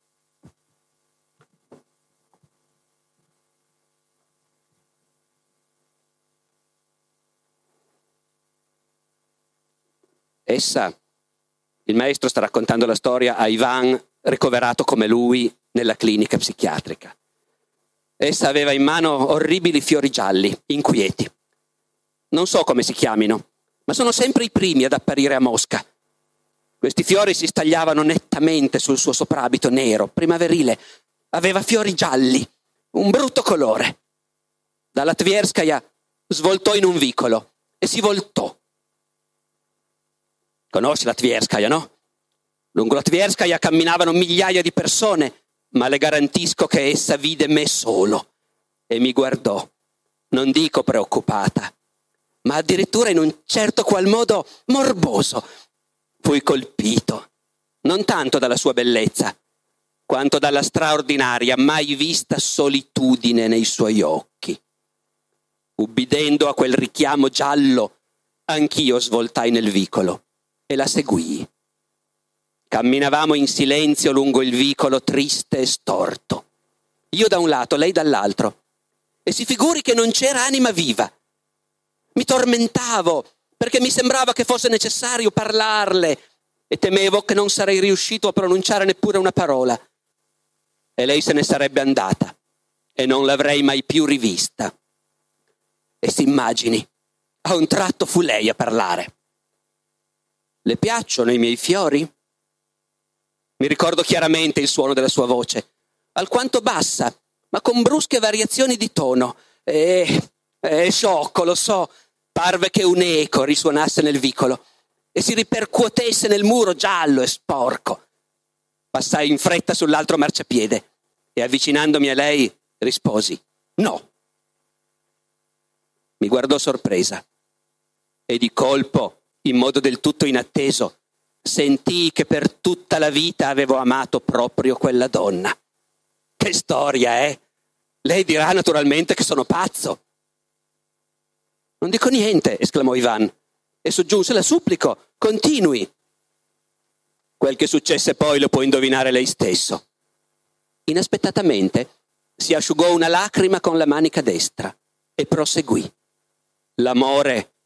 Essa, il maestro sta raccontando la storia a Ivan, ricoverato come lui nella clinica psichiatrica. Essa aveva in mano orribili fiori gialli, inquieti. Non so come si chiamino, ma sono sempre i primi ad apparire a Mosca. Questi fiori si stagliavano nettamente sul suo soprabito nero, primaverile. Aveva fiori gialli, un brutto colore. Dalla Tvierskaya svoltò in un vicolo e si voltò. Conosci la Tvierskaya, no? Lungo la Tvierskaya camminavano migliaia di persone, ma le garantisco che essa vide me solo e mi guardò, non dico preoccupata, ma addirittura in un certo qual modo morboso. Fui colpito, non tanto dalla sua bellezza, quanto dalla straordinaria, mai vista solitudine nei suoi occhi. Ubbidendo a quel richiamo giallo, anch'io svoltai nel vicolo e la seguii. Camminavamo in silenzio lungo il vicolo triste e storto. Io da un lato, lei dall'altro. E si figuri che non c'era anima viva mi tormentavo perché mi sembrava che fosse necessario parlarle e temevo che non sarei riuscito a pronunciare neppure una parola. E lei se ne sarebbe andata e non l'avrei mai più rivista. E si immagini, a un tratto fu lei a parlare. Le piacciono i miei fiori? Mi ricordo chiaramente il suono della sua voce, alquanto bassa, ma con brusche variazioni di tono. E è sciocco, lo so. Parve che un eco risuonasse nel vicolo e si ripercuotesse nel muro giallo e sporco. Passai in fretta sull'altro marciapiede e avvicinandomi a lei risposi no. Mi guardò sorpresa e di colpo in modo del tutto inatteso, sentii che per tutta la vita avevo amato proprio quella donna. Che storia, eh? Lei dirà naturalmente che sono pazzo. Non dico niente, esclamò Ivan e soggiunse la supplico, continui. Quel che successe poi lo può indovinare lei stesso. Inaspettatamente si asciugò una lacrima con la manica destra e proseguì. L'amore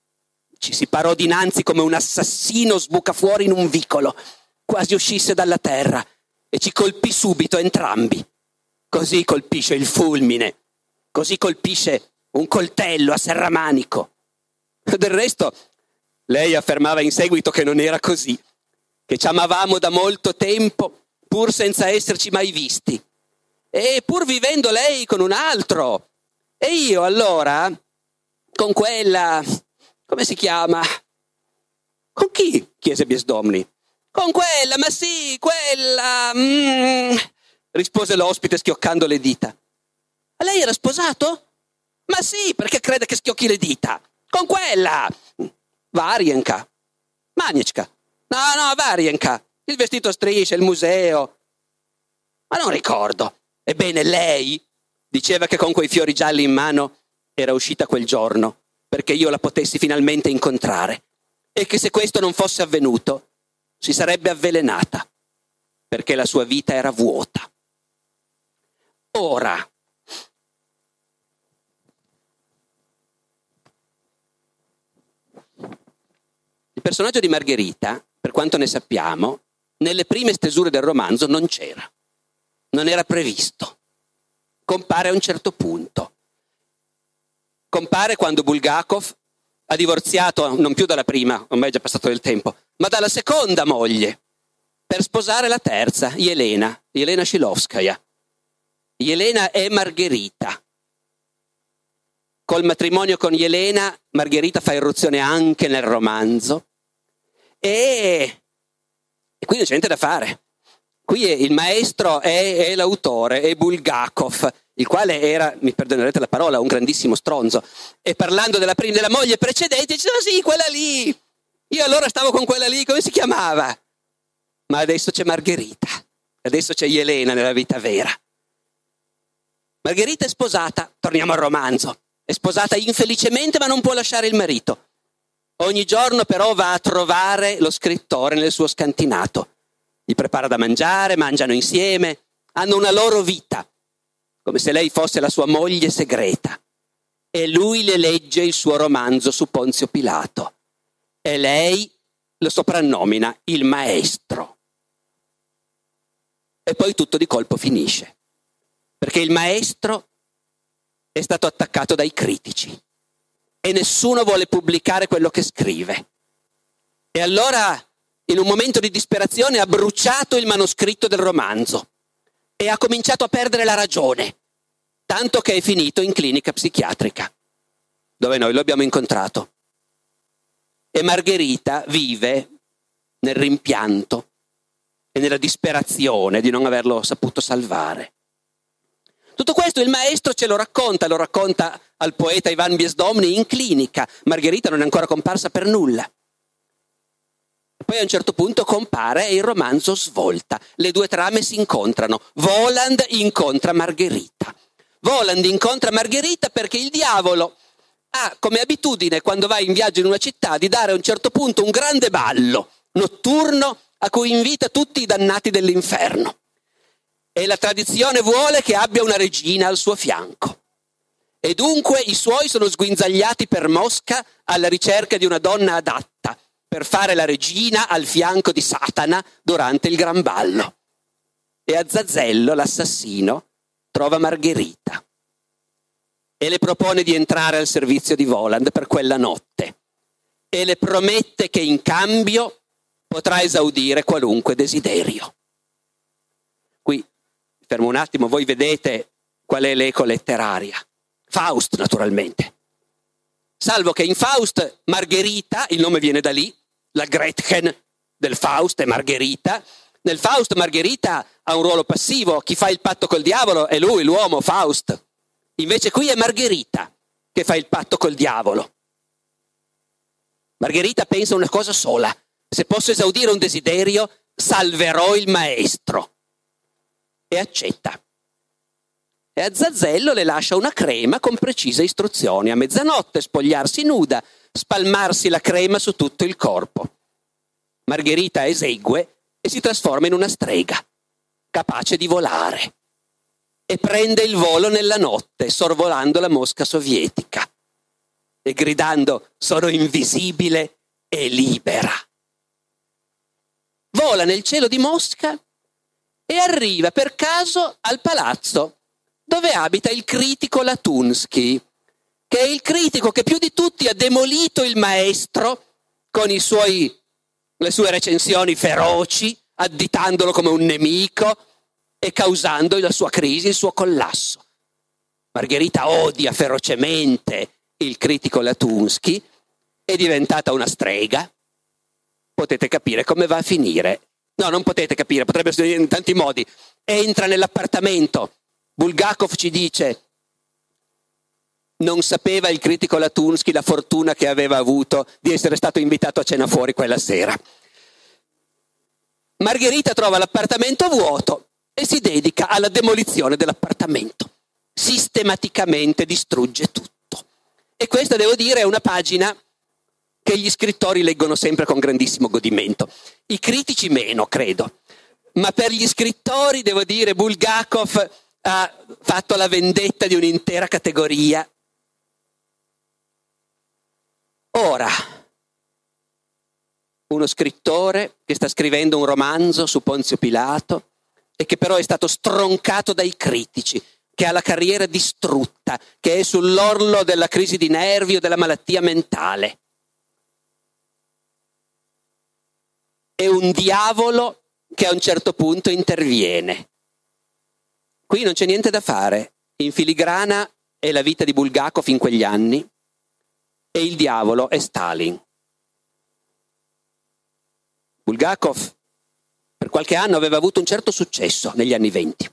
ci si parò dinanzi come un assassino sbuca fuori in un vicolo, quasi uscisse dalla terra, e ci colpì subito entrambi. Così colpisce il fulmine, così colpisce un coltello a serramanico. Del resto, lei affermava in seguito che non era così, che ci amavamo da molto tempo, pur senza esserci mai visti, e pur vivendo lei con un altro. E io allora, con quella come si chiama? Con chi? chiese Biesdomni. Con quella, ma sì, quella. Mm, rispose l'ospite schioccando le dita. Ma lei era sposato? Ma sì, perché crede che schiocchi le dita? Con quella. Varienka. Maniechka. No, no, Varienka. Il vestito a strisce, il museo. Ma non ricordo. Ebbene, lei diceva che con quei fiori gialli in mano era uscita quel giorno perché io la potessi finalmente incontrare e che se questo non fosse avvenuto si sarebbe avvelenata perché la sua vita era vuota. Ora, il personaggio di Margherita, per quanto ne sappiamo, nelle prime stesure del romanzo non c'era, non era previsto. Compare a un certo punto compare quando Bulgakov ha divorziato non più dalla prima, ormai è già passato del tempo, ma dalla seconda moglie per sposare la terza, Elena, Elena Shilovskaya. Elena è Margherita. Col matrimonio con Elena, Margherita fa irruzione anche nel romanzo e, e qui non c'è niente da fare. Qui il maestro è, è l'autore, è Bulgakov il quale era, mi perdonerete la parola, un grandissimo stronzo, e parlando della, prima, della moglie precedente diceva sì, quella lì, io allora stavo con quella lì, come si chiamava? Ma adesso c'è Margherita, adesso c'è Elena nella vita vera. Margherita è sposata, torniamo al romanzo, è sposata infelicemente ma non può lasciare il marito. Ogni giorno però va a trovare lo scrittore nel suo scantinato. Gli prepara da mangiare, mangiano insieme, hanno una loro vita come se lei fosse la sua moglie segreta. E lui le legge il suo romanzo su Ponzio Pilato. E lei lo soprannomina il maestro. E poi tutto di colpo finisce. Perché il maestro è stato attaccato dai critici e nessuno vuole pubblicare quello che scrive. E allora, in un momento di disperazione, ha bruciato il manoscritto del romanzo e ha cominciato a perdere la ragione, tanto che è finito in clinica psichiatrica, dove noi lo abbiamo incontrato. E Margherita vive nel rimpianto e nella disperazione di non averlo saputo salvare. Tutto questo il maestro ce lo racconta, lo racconta al poeta Ivan Biesdomni in clinica. Margherita non è ancora comparsa per nulla. Poi a un certo punto compare e il romanzo svolta. Le due trame si incontrano. Voland incontra Margherita. Voland incontra Margherita perché il diavolo ha come abitudine, quando va in viaggio in una città, di dare a un certo punto un grande ballo notturno a cui invita tutti i dannati dell'inferno. E la tradizione vuole che abbia una regina al suo fianco. E dunque i suoi sono sguinzagliati per Mosca alla ricerca di una donna adatta per fare la regina al fianco di Satana durante il gran ballo. E Azazello, l'assassino, trova Margherita e le propone di entrare al servizio di Voland per quella notte e le promette che in cambio potrà esaudire qualunque desiderio. Qui, fermo un attimo, voi vedete qual è l'eco letteraria. Faust, naturalmente. Salvo che in Faust Margherita, il nome viene da lì, la Gretchen del Faust è Margherita. Nel Faust Margherita ha un ruolo passivo, chi fa il patto col diavolo è lui, l'uomo, Faust. Invece qui è Margherita che fa il patto col diavolo. Margherita pensa una cosa sola, se posso esaudire un desiderio, salverò il maestro. E accetta. E a Zazzello le lascia una crema con precise istruzioni. A mezzanotte spogliarsi nuda, spalmarsi la crema su tutto il corpo. Margherita esegue e si trasforma in una strega, capace di volare. E prende il volo nella notte, sorvolando la mosca sovietica e gridando sono invisibile e libera. Vola nel cielo di Mosca e arriva per caso al palazzo dove abita il critico Latunsky, che è il critico che più di tutti ha demolito il maestro con suoi, le sue recensioni feroci, additandolo come un nemico e causando la sua crisi, il suo collasso. Margherita odia ferocemente il critico Latunsky, è diventata una strega. Potete capire come va a finire. No, non potete capire, potrebbe essere in tanti modi. Entra nell'appartamento, Bulgakov ci dice, non sapeva il critico Latunsky la fortuna che aveva avuto di essere stato invitato a cena fuori quella sera. Margherita trova l'appartamento vuoto e si dedica alla demolizione dell'appartamento. Sistematicamente distrugge tutto. E questa, devo dire, è una pagina che gli scrittori leggono sempre con grandissimo godimento. I critici meno, credo. Ma per gli scrittori, devo dire, Bulgakov ha fatto la vendetta di un'intera categoria. Ora, uno scrittore che sta scrivendo un romanzo su Ponzio Pilato e che però è stato stroncato dai critici, che ha la carriera distrutta, che è sull'orlo della crisi di nervi o della malattia mentale. È un diavolo che a un certo punto interviene. Qui non c'è niente da fare. In filigrana è la vita di Bulgakov in quegli anni e il diavolo è Stalin. Bulgakov per qualche anno aveva avuto un certo successo negli anni venti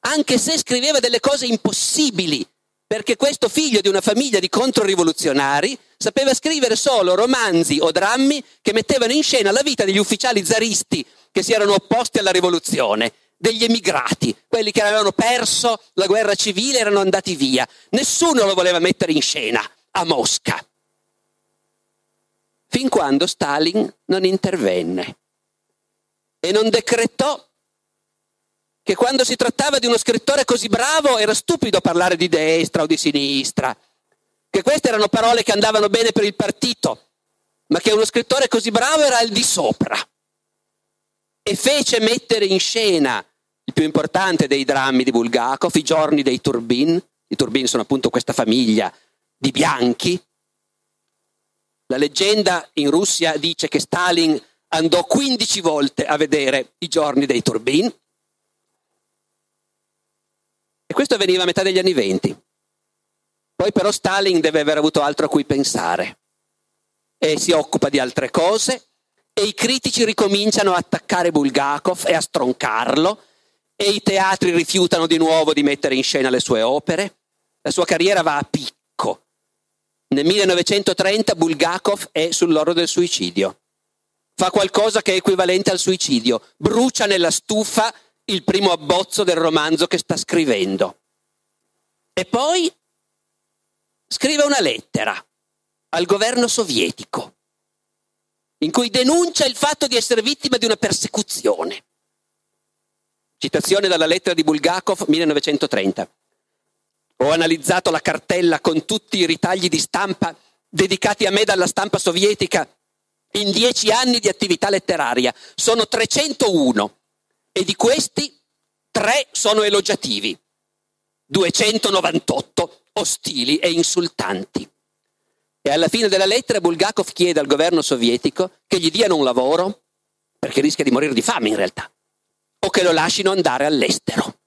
anche se scriveva delle cose impossibili, perché questo figlio di una famiglia di controrivoluzionari sapeva scrivere solo romanzi o drammi che mettevano in scena la vita degli ufficiali zaristi che si erano opposti alla rivoluzione, degli emigrati, quelli che avevano perso la guerra civile e erano andati via. Nessuno lo voleva mettere in scena a Mosca. Fin quando Stalin non intervenne e non decretò che quando si trattava di uno scrittore così bravo era stupido parlare di destra o di sinistra, che queste erano parole che andavano bene per il partito, ma che uno scrittore così bravo era al di sopra. E fece mettere in scena il più importante dei drammi di Bulgakov, i giorni dei Turbin. I Turbin sono appunto questa famiglia di bianchi. La leggenda in Russia dice che Stalin andò 15 volte a vedere i giorni dei Turbin e questo avveniva a metà degli anni venti. Poi però Stalin deve aver avuto altro a cui pensare e si occupa di altre cose e i critici ricominciano a attaccare Bulgakov e a stroncarlo e i teatri rifiutano di nuovo di mettere in scena le sue opere. La sua carriera va a picco. Nel 1930 Bulgakov è sull'oro del suicidio. Fa qualcosa che è equivalente al suicidio, brucia nella stufa il primo abbozzo del romanzo che sta scrivendo. E poi scrive una lettera al governo sovietico in cui denuncia il fatto di essere vittima di una persecuzione. Citazione dalla lettera di Bulgakov 1930. Ho analizzato la cartella con tutti i ritagli di stampa dedicati a me dalla stampa sovietica in dieci anni di attività letteraria. Sono 301 e di questi tre sono elogiativi, 298 ostili e insultanti. E alla fine della lettera Bulgakov chiede al governo sovietico che gli diano un lavoro, perché rischia di morire di fame in realtà, o che lo lasciano andare all'estero.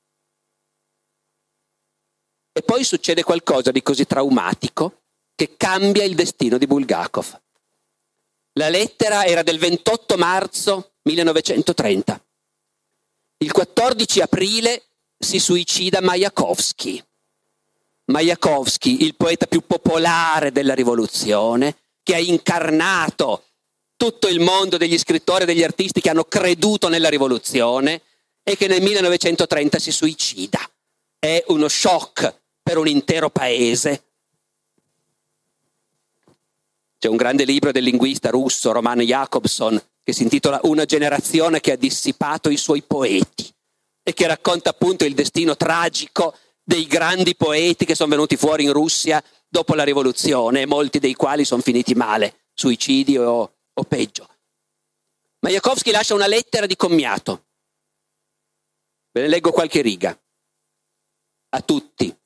E poi succede qualcosa di così traumatico che cambia il destino di Bulgakov. La lettera era del 28 marzo 1930. Il 14 aprile si suicida Majakovsky. Majakovsky, il poeta più popolare della rivoluzione, che ha incarnato tutto il mondo degli scrittori e degli artisti che hanno creduto nella rivoluzione e che nel 1930 si suicida. È uno shock per un intero paese. C'è un grande libro del linguista russo Roman Jacobson che si intitola Una generazione che ha dissipato i suoi poeti e che racconta appunto il destino tragico dei grandi poeti che sono venuti fuori in Russia dopo la rivoluzione, molti dei quali sono finiti male, suicidi o, o peggio. Majakovsky lascia una lettera di commiato. Ve ne leggo qualche riga. A tutti.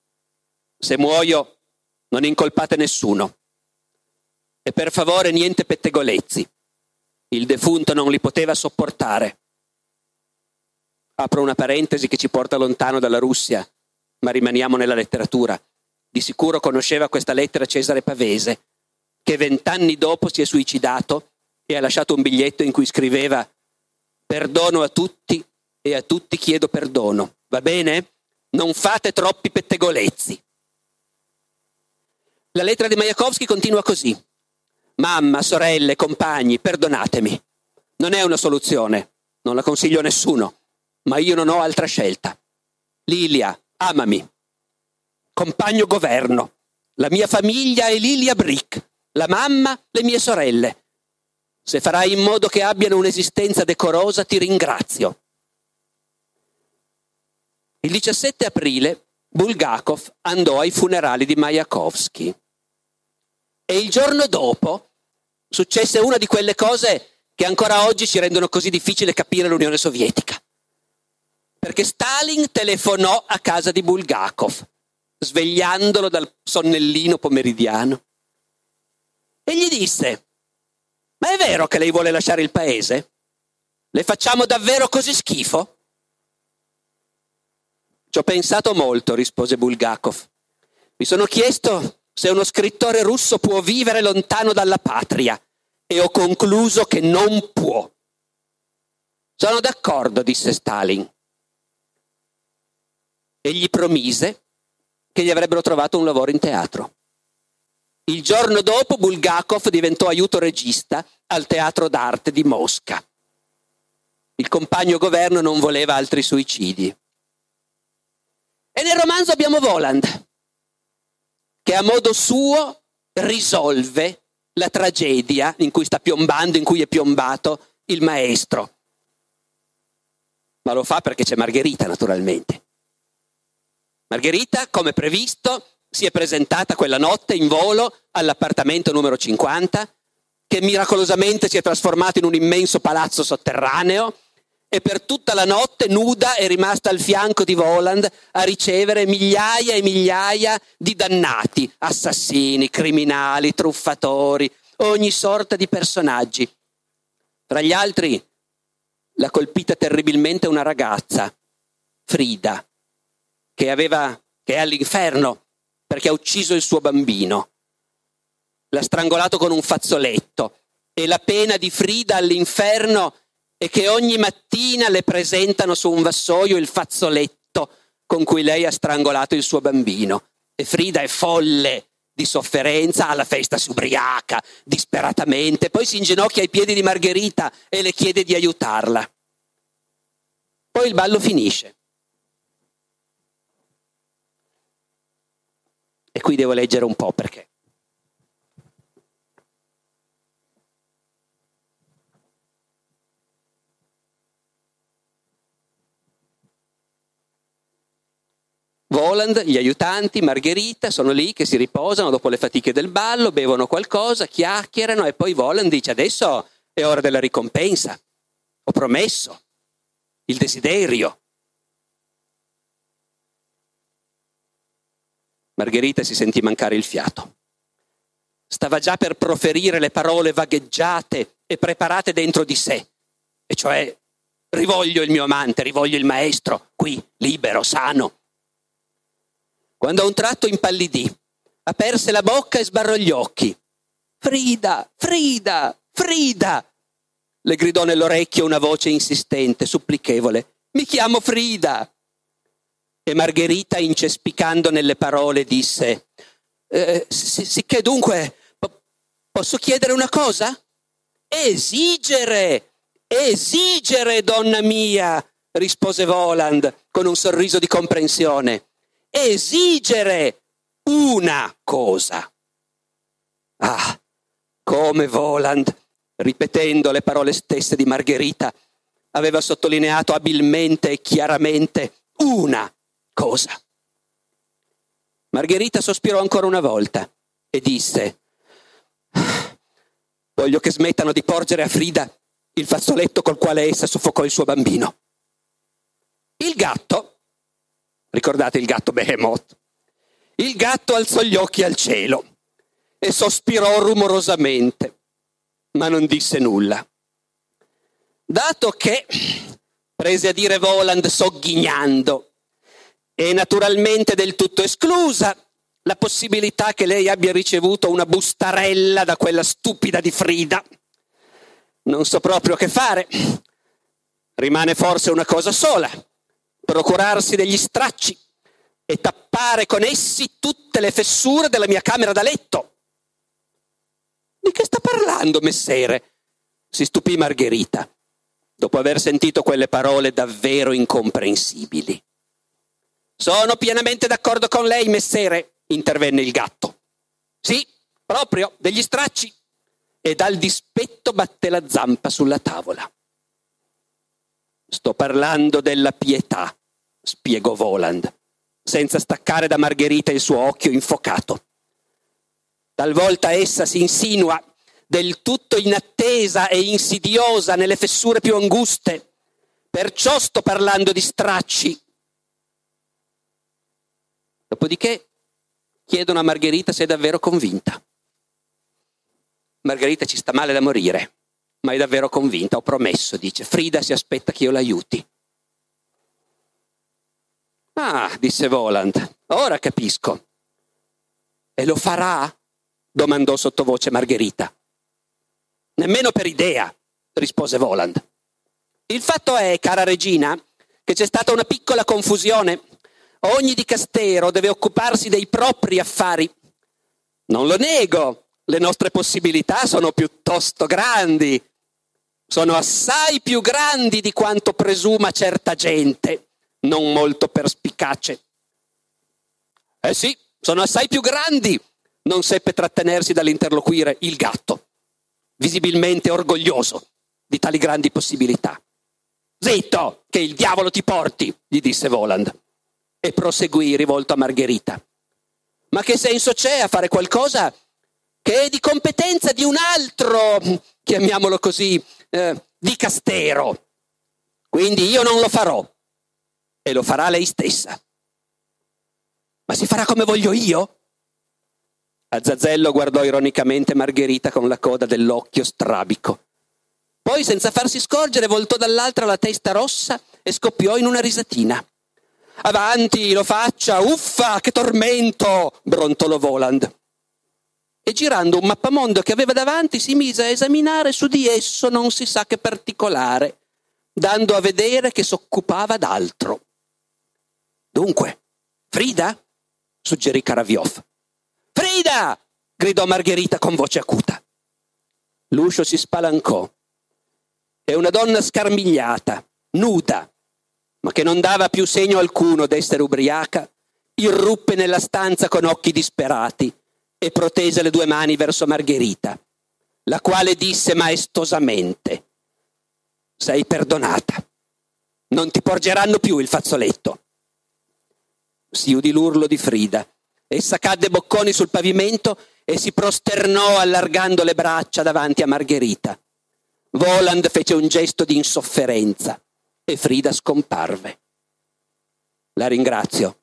Se muoio, non incolpate nessuno. E per favore niente pettegolezzi. Il defunto non li poteva sopportare. Apro una parentesi che ci porta lontano dalla Russia, ma rimaniamo nella letteratura. Di sicuro conosceva questa lettera Cesare Pavese, che vent'anni dopo si è suicidato e ha lasciato un biglietto in cui scriveva perdono a tutti e a tutti chiedo perdono. Va bene? Non fate troppi pettegolezzi. La lettera di Majakovsky continua così. Mamma, sorelle, compagni, perdonatemi. Non è una soluzione, non la consiglio a nessuno, ma io non ho altra scelta. Lilia, amami. Compagno governo. La mia famiglia è Lilia Brick, la mamma, le mie sorelle. Se farai in modo che abbiano un'esistenza decorosa, ti ringrazio. Il 17 aprile Bulgakov andò ai funerali di Majakovsky. E il giorno dopo successe una di quelle cose che ancora oggi ci rendono così difficile capire l'Unione Sovietica. Perché Stalin telefonò a casa di Bulgakov, svegliandolo dal sonnellino pomeridiano, e gli disse, ma è vero che lei vuole lasciare il paese? Le facciamo davvero così schifo? Ci ho pensato molto, rispose Bulgakov. Mi sono chiesto se uno scrittore russo può vivere lontano dalla patria e ho concluso che non può. Sono d'accordo, disse Stalin. E gli promise che gli avrebbero trovato un lavoro in teatro. Il giorno dopo Bulgakov diventò aiuto regista al Teatro d'arte di Mosca. Il compagno governo non voleva altri suicidi. E nel romanzo abbiamo Voland, che a modo suo risolve la tragedia in cui sta piombando, in cui è piombato il maestro. Ma lo fa perché c'è Margherita, naturalmente. Margherita, come previsto, si è presentata quella notte in volo all'appartamento numero 50, che miracolosamente si è trasformato in un immenso palazzo sotterraneo e per tutta la notte nuda è rimasta al fianco di Voland a ricevere migliaia e migliaia di dannati, assassini, criminali, truffatori, ogni sorta di personaggi. Tra gli altri l'ha colpita terribilmente una ragazza, Frida, che, aveva, che è all'inferno perché ha ucciso il suo bambino. L'ha strangolato con un fazzoletto e la pena di Frida all'inferno e che ogni mattina le presentano su un vassoio il fazzoletto con cui lei ha strangolato il suo bambino. E Frida è folle di sofferenza, alla festa si ubriaca disperatamente, poi si inginocchia ai piedi di Margherita e le chiede di aiutarla. Poi il ballo finisce. E qui devo leggere un po' perché. Voland, gli aiutanti, Margherita sono lì che si riposano dopo le fatiche del ballo, bevono qualcosa, chiacchierano e poi Voland dice adesso è ora della ricompensa. Ho promesso il desiderio. Margherita si sentì mancare il fiato. Stava già per proferire le parole vagheggiate e preparate dentro di sé, e cioè rivoglio il mio amante, rivoglio il maestro, qui, libero, sano quando a un tratto impallidì, aperse la bocca e sbarrò gli occhi. Frida, Frida, Frida! le gridò nell'orecchio una voce insistente, supplichevole. Mi chiamo Frida. E Margherita, incespicando nelle parole, disse, eh, sicché dunque po- posso chiedere una cosa? Esigere, esigere, donna mia, rispose Voland con un sorriso di comprensione. Esigere una cosa. Ah, come Voland, ripetendo le parole stesse di Margherita, aveva sottolineato abilmente e chiaramente una cosa. Margherita sospirò ancora una volta e disse, voglio che smettano di porgere a Frida il fazzoletto col quale essa soffocò il suo bambino. Il gatto, ricordate il gatto Behemoth, il gatto alzò gli occhi al cielo e sospirò rumorosamente, ma non disse nulla. Dato che, prese a dire Voland sogghignando, è naturalmente del tutto esclusa la possibilità che lei abbia ricevuto una bustarella da quella stupida di Frida. Non so proprio che fare. Rimane forse una cosa sola, procurarsi degli stracci e tappare con essi tutte le fessure della mia camera da letto. Di che sta parlando, messere? si stupì Margherita, dopo aver sentito quelle parole davvero incomprensibili. Sono pienamente d'accordo con lei, messere, intervenne il gatto. Sì, proprio, degli stracci. E dal dispetto batté la zampa sulla tavola. Sto parlando della pietà, spiegò Voland, senza staccare da Margherita il suo occhio infocato. Talvolta essa si insinua, del tutto inattesa e insidiosa nelle fessure più anguste. Perciò sto parlando di stracci. Dopodiché chiedono a Margherita se è davvero convinta. Margherita ci sta male da morire, ma è davvero convinta, ho promesso, dice. Frida si aspetta che io l'aiuti. Ah, disse Voland, ora capisco. E lo farà? domandò sottovoce Margherita. Nemmeno per idea, rispose Voland. Il fatto è, cara regina, che c'è stata una piccola confusione. Ogni dicastero deve occuparsi dei propri affari. Non lo nego, le nostre possibilità sono piuttosto grandi. Sono assai più grandi di quanto presuma certa gente, non molto perspicace. Eh sì, sono assai più grandi, non seppe trattenersi dall'interloquire il gatto, visibilmente orgoglioso di tali grandi possibilità. Zitto, che il diavolo ti porti, gli disse Voland. E proseguì rivolto a Margherita. Ma che senso c'è a fare qualcosa che è di competenza di un altro, chiamiamolo così, eh, di Castero? Quindi io non lo farò e lo farà lei stessa. Ma si farà come voglio io? Azzazzello guardò ironicamente Margherita con la coda dell'occhio strabico. Poi, senza farsi scorgere, voltò dall'altra la testa rossa e scoppiò in una risatina. Avanti, lo faccia, uffa, che tormento! brontolò Voland. E girando un mappamondo che aveva davanti, si mise a esaminare su di esso non si sa che particolare, dando a vedere che s'occupava d'altro. Dunque, Frida? suggerì Karaviov. Frida! gridò Margherita con voce acuta. L'uscio si spalancò e una donna scarmigliata, nuda, ma che non dava più segno alcuno d'essere ubriaca, irruppe nella stanza con occhi disperati e protese le due mani verso Margherita, la quale disse maestosamente, sei perdonata, non ti porgeranno più il fazzoletto. Si udì l'urlo di Frida Essa cadde bocconi sul pavimento e si prosternò allargando le braccia davanti a Margherita. Voland fece un gesto di insofferenza e Frida scomparve. La ringrazio.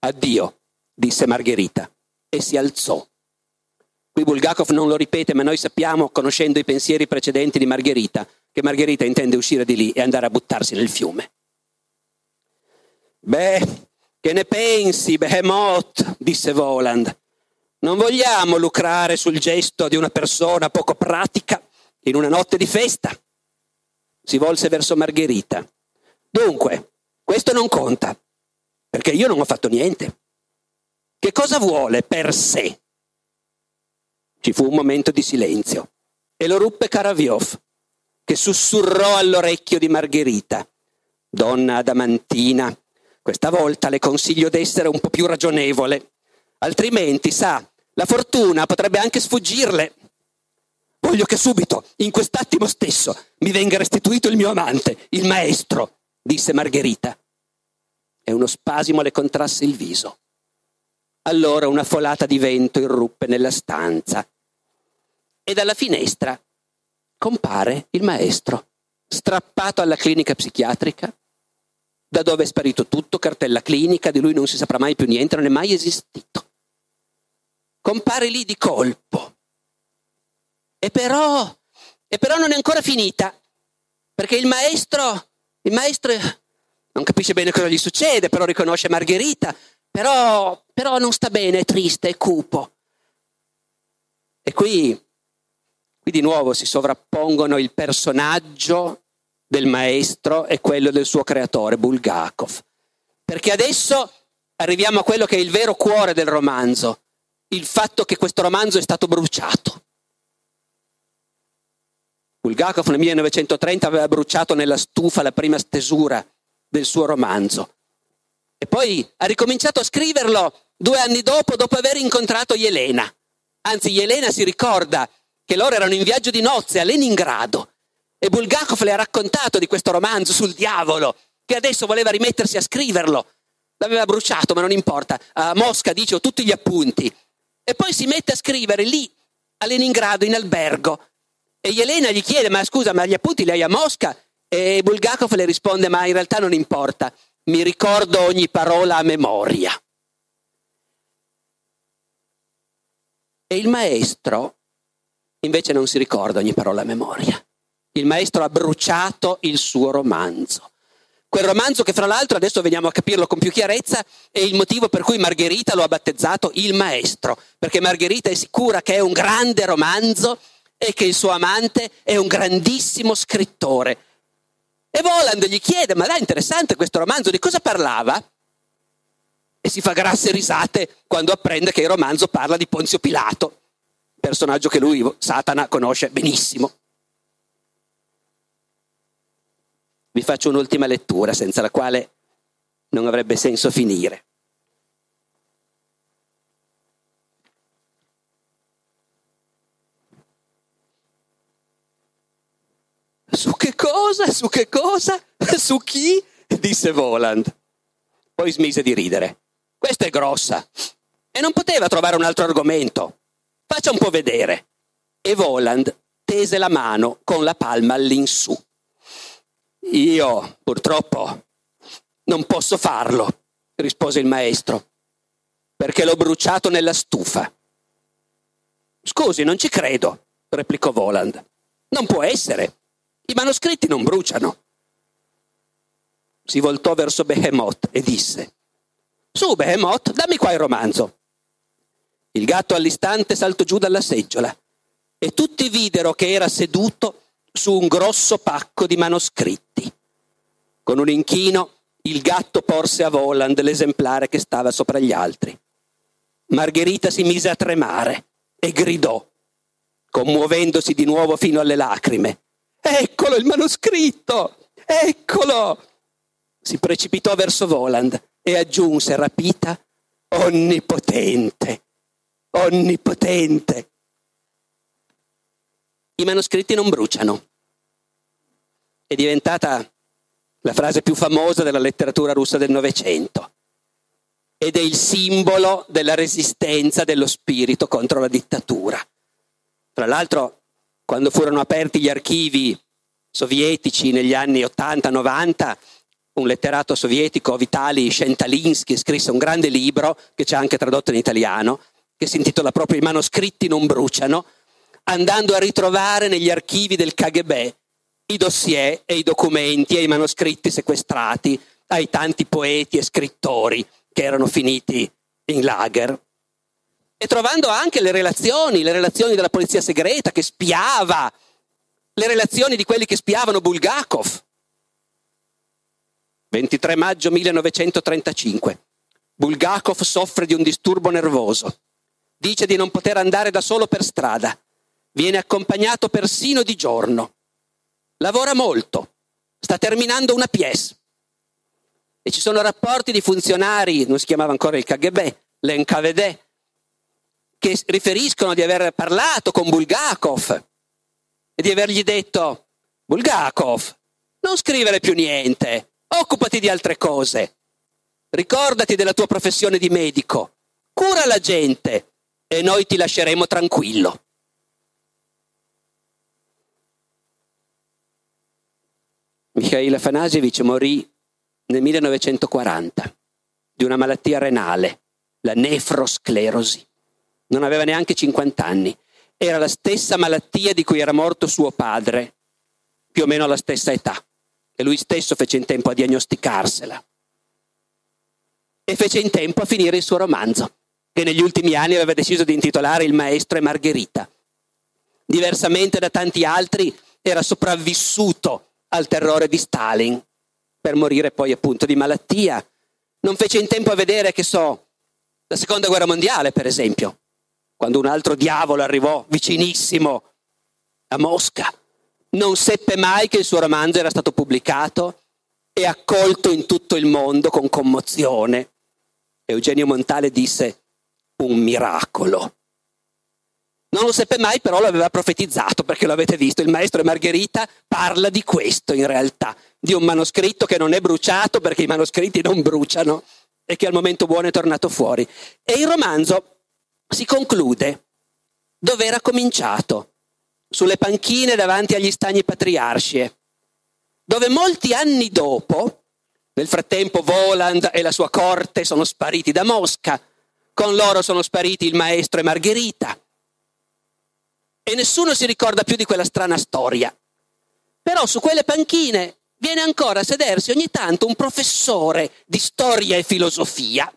Addio, disse Margherita e si alzò. Qui Bulgakov non lo ripete, ma noi sappiamo, conoscendo i pensieri precedenti di Margherita, che Margherita intende uscire di lì e andare a buttarsi nel fiume. Beh, che ne pensi, Behemoth? disse Voland. Non vogliamo lucrare sul gesto di una persona poco pratica in una notte di festa. Si volse verso Margherita. Dunque, questo non conta, perché io non ho fatto niente. Che cosa vuole per sé? Ci fu un momento di silenzio e lo ruppe Karaviov, che sussurrò all'orecchio di Margherita. Donna adamantina, questa volta le consiglio d'essere un po' più ragionevole, altrimenti, sa, la fortuna potrebbe anche sfuggirle. Voglio che subito, in quest'attimo stesso, mi venga restituito il mio amante, il maestro, disse Margherita. E uno spasimo le contrasse il viso. Allora una folata di vento irruppe nella stanza e dalla finestra compare il maestro, strappato alla clinica psichiatrica, da dove è sparito tutto, cartella clinica, di lui non si saprà mai più niente, non è mai esistito. Compare lì di colpo. E però, e però non è ancora finita, perché il maestro, il maestro non capisce bene cosa gli succede, però riconosce Margherita, però, però non sta bene, è triste, è cupo. E qui, qui di nuovo si sovrappongono il personaggio del maestro e quello del suo creatore, Bulgakov. Perché adesso arriviamo a quello che è il vero cuore del romanzo, il fatto che questo romanzo è stato bruciato. Bulgakov nel 1930 aveva bruciato nella stufa la prima stesura del suo romanzo e poi ha ricominciato a scriverlo due anni dopo, dopo aver incontrato Elena. Anzi, Elena si ricorda che loro erano in viaggio di nozze a Leningrado e Bulgakov le ha raccontato di questo romanzo sul diavolo, che adesso voleva rimettersi a scriverlo. L'aveva bruciato, ma non importa. A Mosca dice ho tutti gli appunti. E poi si mette a scrivere lì, a Leningrado, in albergo. E Elena gli chiede, ma scusa, ma gli appunti li hai a Mosca? E Bulgakov le risponde, ma in realtà non importa mi ricordo ogni parola a memoria. E il maestro invece non si ricorda ogni parola a memoria. Il maestro ha bruciato il suo romanzo. Quel romanzo che fra l'altro adesso veniamo a capirlo con più chiarezza è il motivo per cui Margherita lo ha battezzato il maestro, perché Margherita è sicura che è un grande romanzo e che il suo amante è un grandissimo scrittore e Voland gli chiede, ma dai, interessante questo romanzo, di cosa parlava? E si fa grasse risate quando apprende che il romanzo parla di Ponzio Pilato, personaggio che lui, Satana, conosce benissimo. Vi faccio un'ultima lettura, senza la quale non avrebbe senso finire. Su che cosa? Su che cosa? Su chi? disse Voland. Poi smise di ridere. Questa è grossa. E non poteva trovare un altro argomento. Faccia un po' vedere. E Voland tese la mano con la palma all'insù. Io, purtroppo, non posso farlo, rispose il maestro, perché l'ho bruciato nella stufa. Scusi, non ci credo, replicò Voland. Non può essere. I manoscritti non bruciano. Si voltò verso Behemoth e disse, Su Behemoth, dammi qua il romanzo. Il gatto all'istante saltò giù dalla seggiola e tutti videro che era seduto su un grosso pacco di manoscritti. Con un inchino il gatto porse a Voland l'esemplare che stava sopra gli altri. Margherita si mise a tremare e gridò, commuovendosi di nuovo fino alle lacrime. Eccolo il manoscritto! Eccolo! Si precipitò verso Voland e aggiunse rapita, onnipotente, onnipotente. I manoscritti non bruciano. È diventata la frase più famosa della letteratura russa del Novecento ed è il simbolo della resistenza dello spirito contro la dittatura. Tra l'altro quando furono aperti gli archivi sovietici negli anni 80-90, un letterato sovietico, Vitali Shentalinsky, scrisse un grande libro che c'è anche tradotto in italiano, che si intitola proprio I manoscritti non bruciano, andando a ritrovare negli archivi del KGB i dossier e i documenti e i manoscritti sequestrati ai tanti poeti e scrittori che erano finiti in lager e trovando anche le relazioni, le relazioni della polizia segreta che spiava, le relazioni di quelli che spiavano Bulgakov. 23 maggio 1935. Bulgakov soffre di un disturbo nervoso. Dice di non poter andare da solo per strada. Viene accompagnato persino di giorno. Lavora molto. Sta terminando una pièce. E ci sono rapporti di funzionari, non si chiamava ancora il KGB, l'NKVD, che riferiscono di aver parlato con Bulgakov e di avergli detto Bulgakov, non scrivere più niente, occupati di altre cose. Ricordati della tua professione di medico, cura la gente e noi ti lasceremo tranquillo. Mikhail Afanasievich morì nel 1940 di una malattia renale, la nefrosclerosi. Non aveva neanche 50 anni. Era la stessa malattia di cui era morto suo padre, più o meno alla stessa età. E lui stesso fece in tempo a diagnosticarsela. E fece in tempo a finire il suo romanzo, che negli ultimi anni aveva deciso di intitolare Il maestro e Margherita. Diversamente da tanti altri, era sopravvissuto al terrore di Stalin, per morire poi appunto di malattia. Non fece in tempo a vedere, che so, la seconda guerra mondiale, per esempio, quando un altro diavolo arrivò vicinissimo a Mosca non seppe mai che il suo romanzo era stato pubblicato e accolto in tutto il mondo con commozione. Eugenio Montale disse un miracolo. Non lo seppe mai, però l'aveva profetizzato, perché lo avete visto, il maestro Margherita parla di questo in realtà, di un manoscritto che non è bruciato perché i manoscritti non bruciano e che al momento buono è tornato fuori. E il romanzo si conclude dove era cominciato, sulle panchine davanti agli stagni patriarcie, dove molti anni dopo, nel frattempo Voland e la sua corte sono spariti da Mosca, con loro sono spariti il maestro e Margherita. E nessuno si ricorda più di quella strana storia. Però su quelle panchine viene ancora a sedersi ogni tanto un professore di storia e filosofia,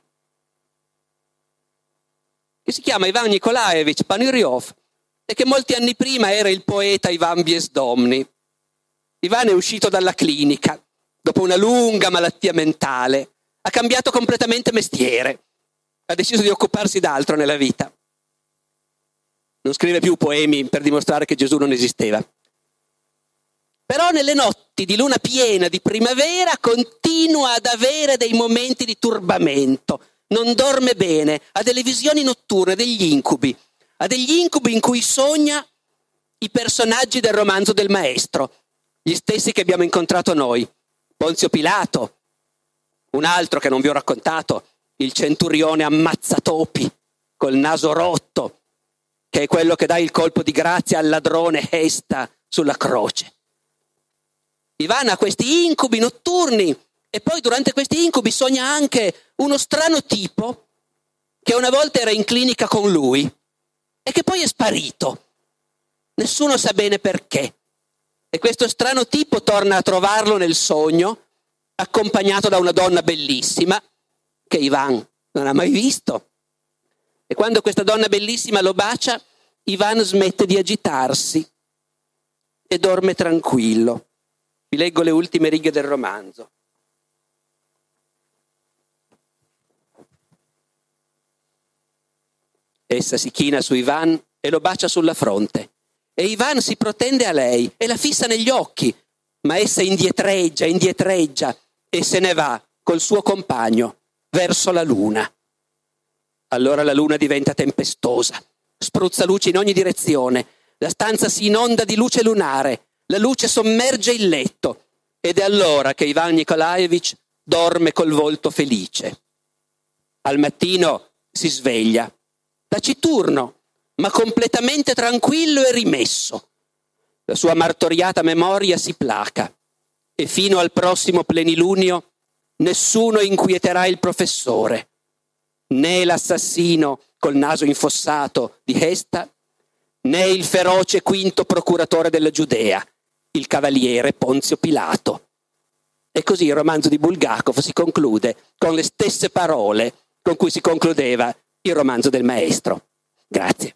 che si chiama Ivan Nikolaevich Paniryov e che molti anni prima era il poeta Ivan Biesdomny. Ivan è uscito dalla clinica dopo una lunga malattia mentale, ha cambiato completamente mestiere, ha deciso di occuparsi d'altro nella vita. Non scrive più poemi per dimostrare che Gesù non esisteva. Però nelle notti di luna piena di primavera continua ad avere dei momenti di turbamento, non dorme bene, ha delle visioni notturne, degli incubi ha degli incubi in cui sogna i personaggi del romanzo del maestro, gli stessi che abbiamo incontrato noi. Ponzio Pilato, un altro che non vi ho raccontato, il centurione ammazzatopi col naso rotto, che è quello che dà il colpo di grazia al ladrone Esta sulla croce. Ivana ha questi incubi notturni e poi durante questi incubi sogna anche uno strano tipo che una volta era in clinica con lui e che poi è sparito. Nessuno sa bene perché. E questo strano tipo torna a trovarlo nel sogno, accompagnato da una donna bellissima, che Ivan non ha mai visto. E quando questa donna bellissima lo bacia, Ivan smette di agitarsi e dorme tranquillo. Vi leggo le ultime righe del romanzo. Essa si china su Ivan e lo bacia sulla fronte. E Ivan si protende a lei e la fissa negli occhi, ma essa indietreggia, indietreggia e se ne va col suo compagno verso la luna. Allora la luna diventa tempestosa, spruzza luce in ogni direzione, la stanza si inonda di luce lunare, la luce sommerge il letto ed è allora che Ivan Nikolaevich dorme col volto felice. Al mattino si sveglia taciturno, ma completamente tranquillo e rimesso. La sua martoriata memoria si placa e fino al prossimo plenilunio nessuno inquieterà il professore, né l'assassino col naso infossato di Hesta, né il feroce quinto procuratore della Giudea, il cavaliere Ponzio Pilato. E così il romanzo di Bulgakov si conclude con le stesse parole con cui si concludeva il romanzo del maestro. Grazie.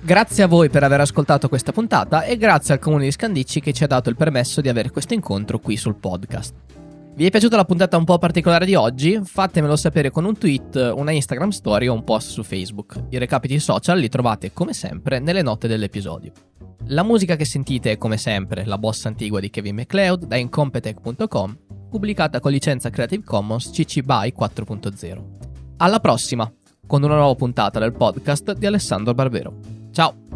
Grazie a voi per aver ascoltato questa puntata e grazie al comune di Scandicci che ci ha dato il permesso di avere questo incontro qui sul podcast. Vi è piaciuta la puntata un po' particolare di oggi? Fatemelo sapere con un tweet, una Instagram story o un post su Facebook. I recapiti social li trovate come sempre nelle note dell'episodio. La musica che sentite è come sempre la boss antigua di Kevin MacLeod da incompetech.com, pubblicata con licenza Creative Commons CC BY 4.0. Alla prossima, con una nuova puntata del podcast di Alessandro Barbero. Ciao!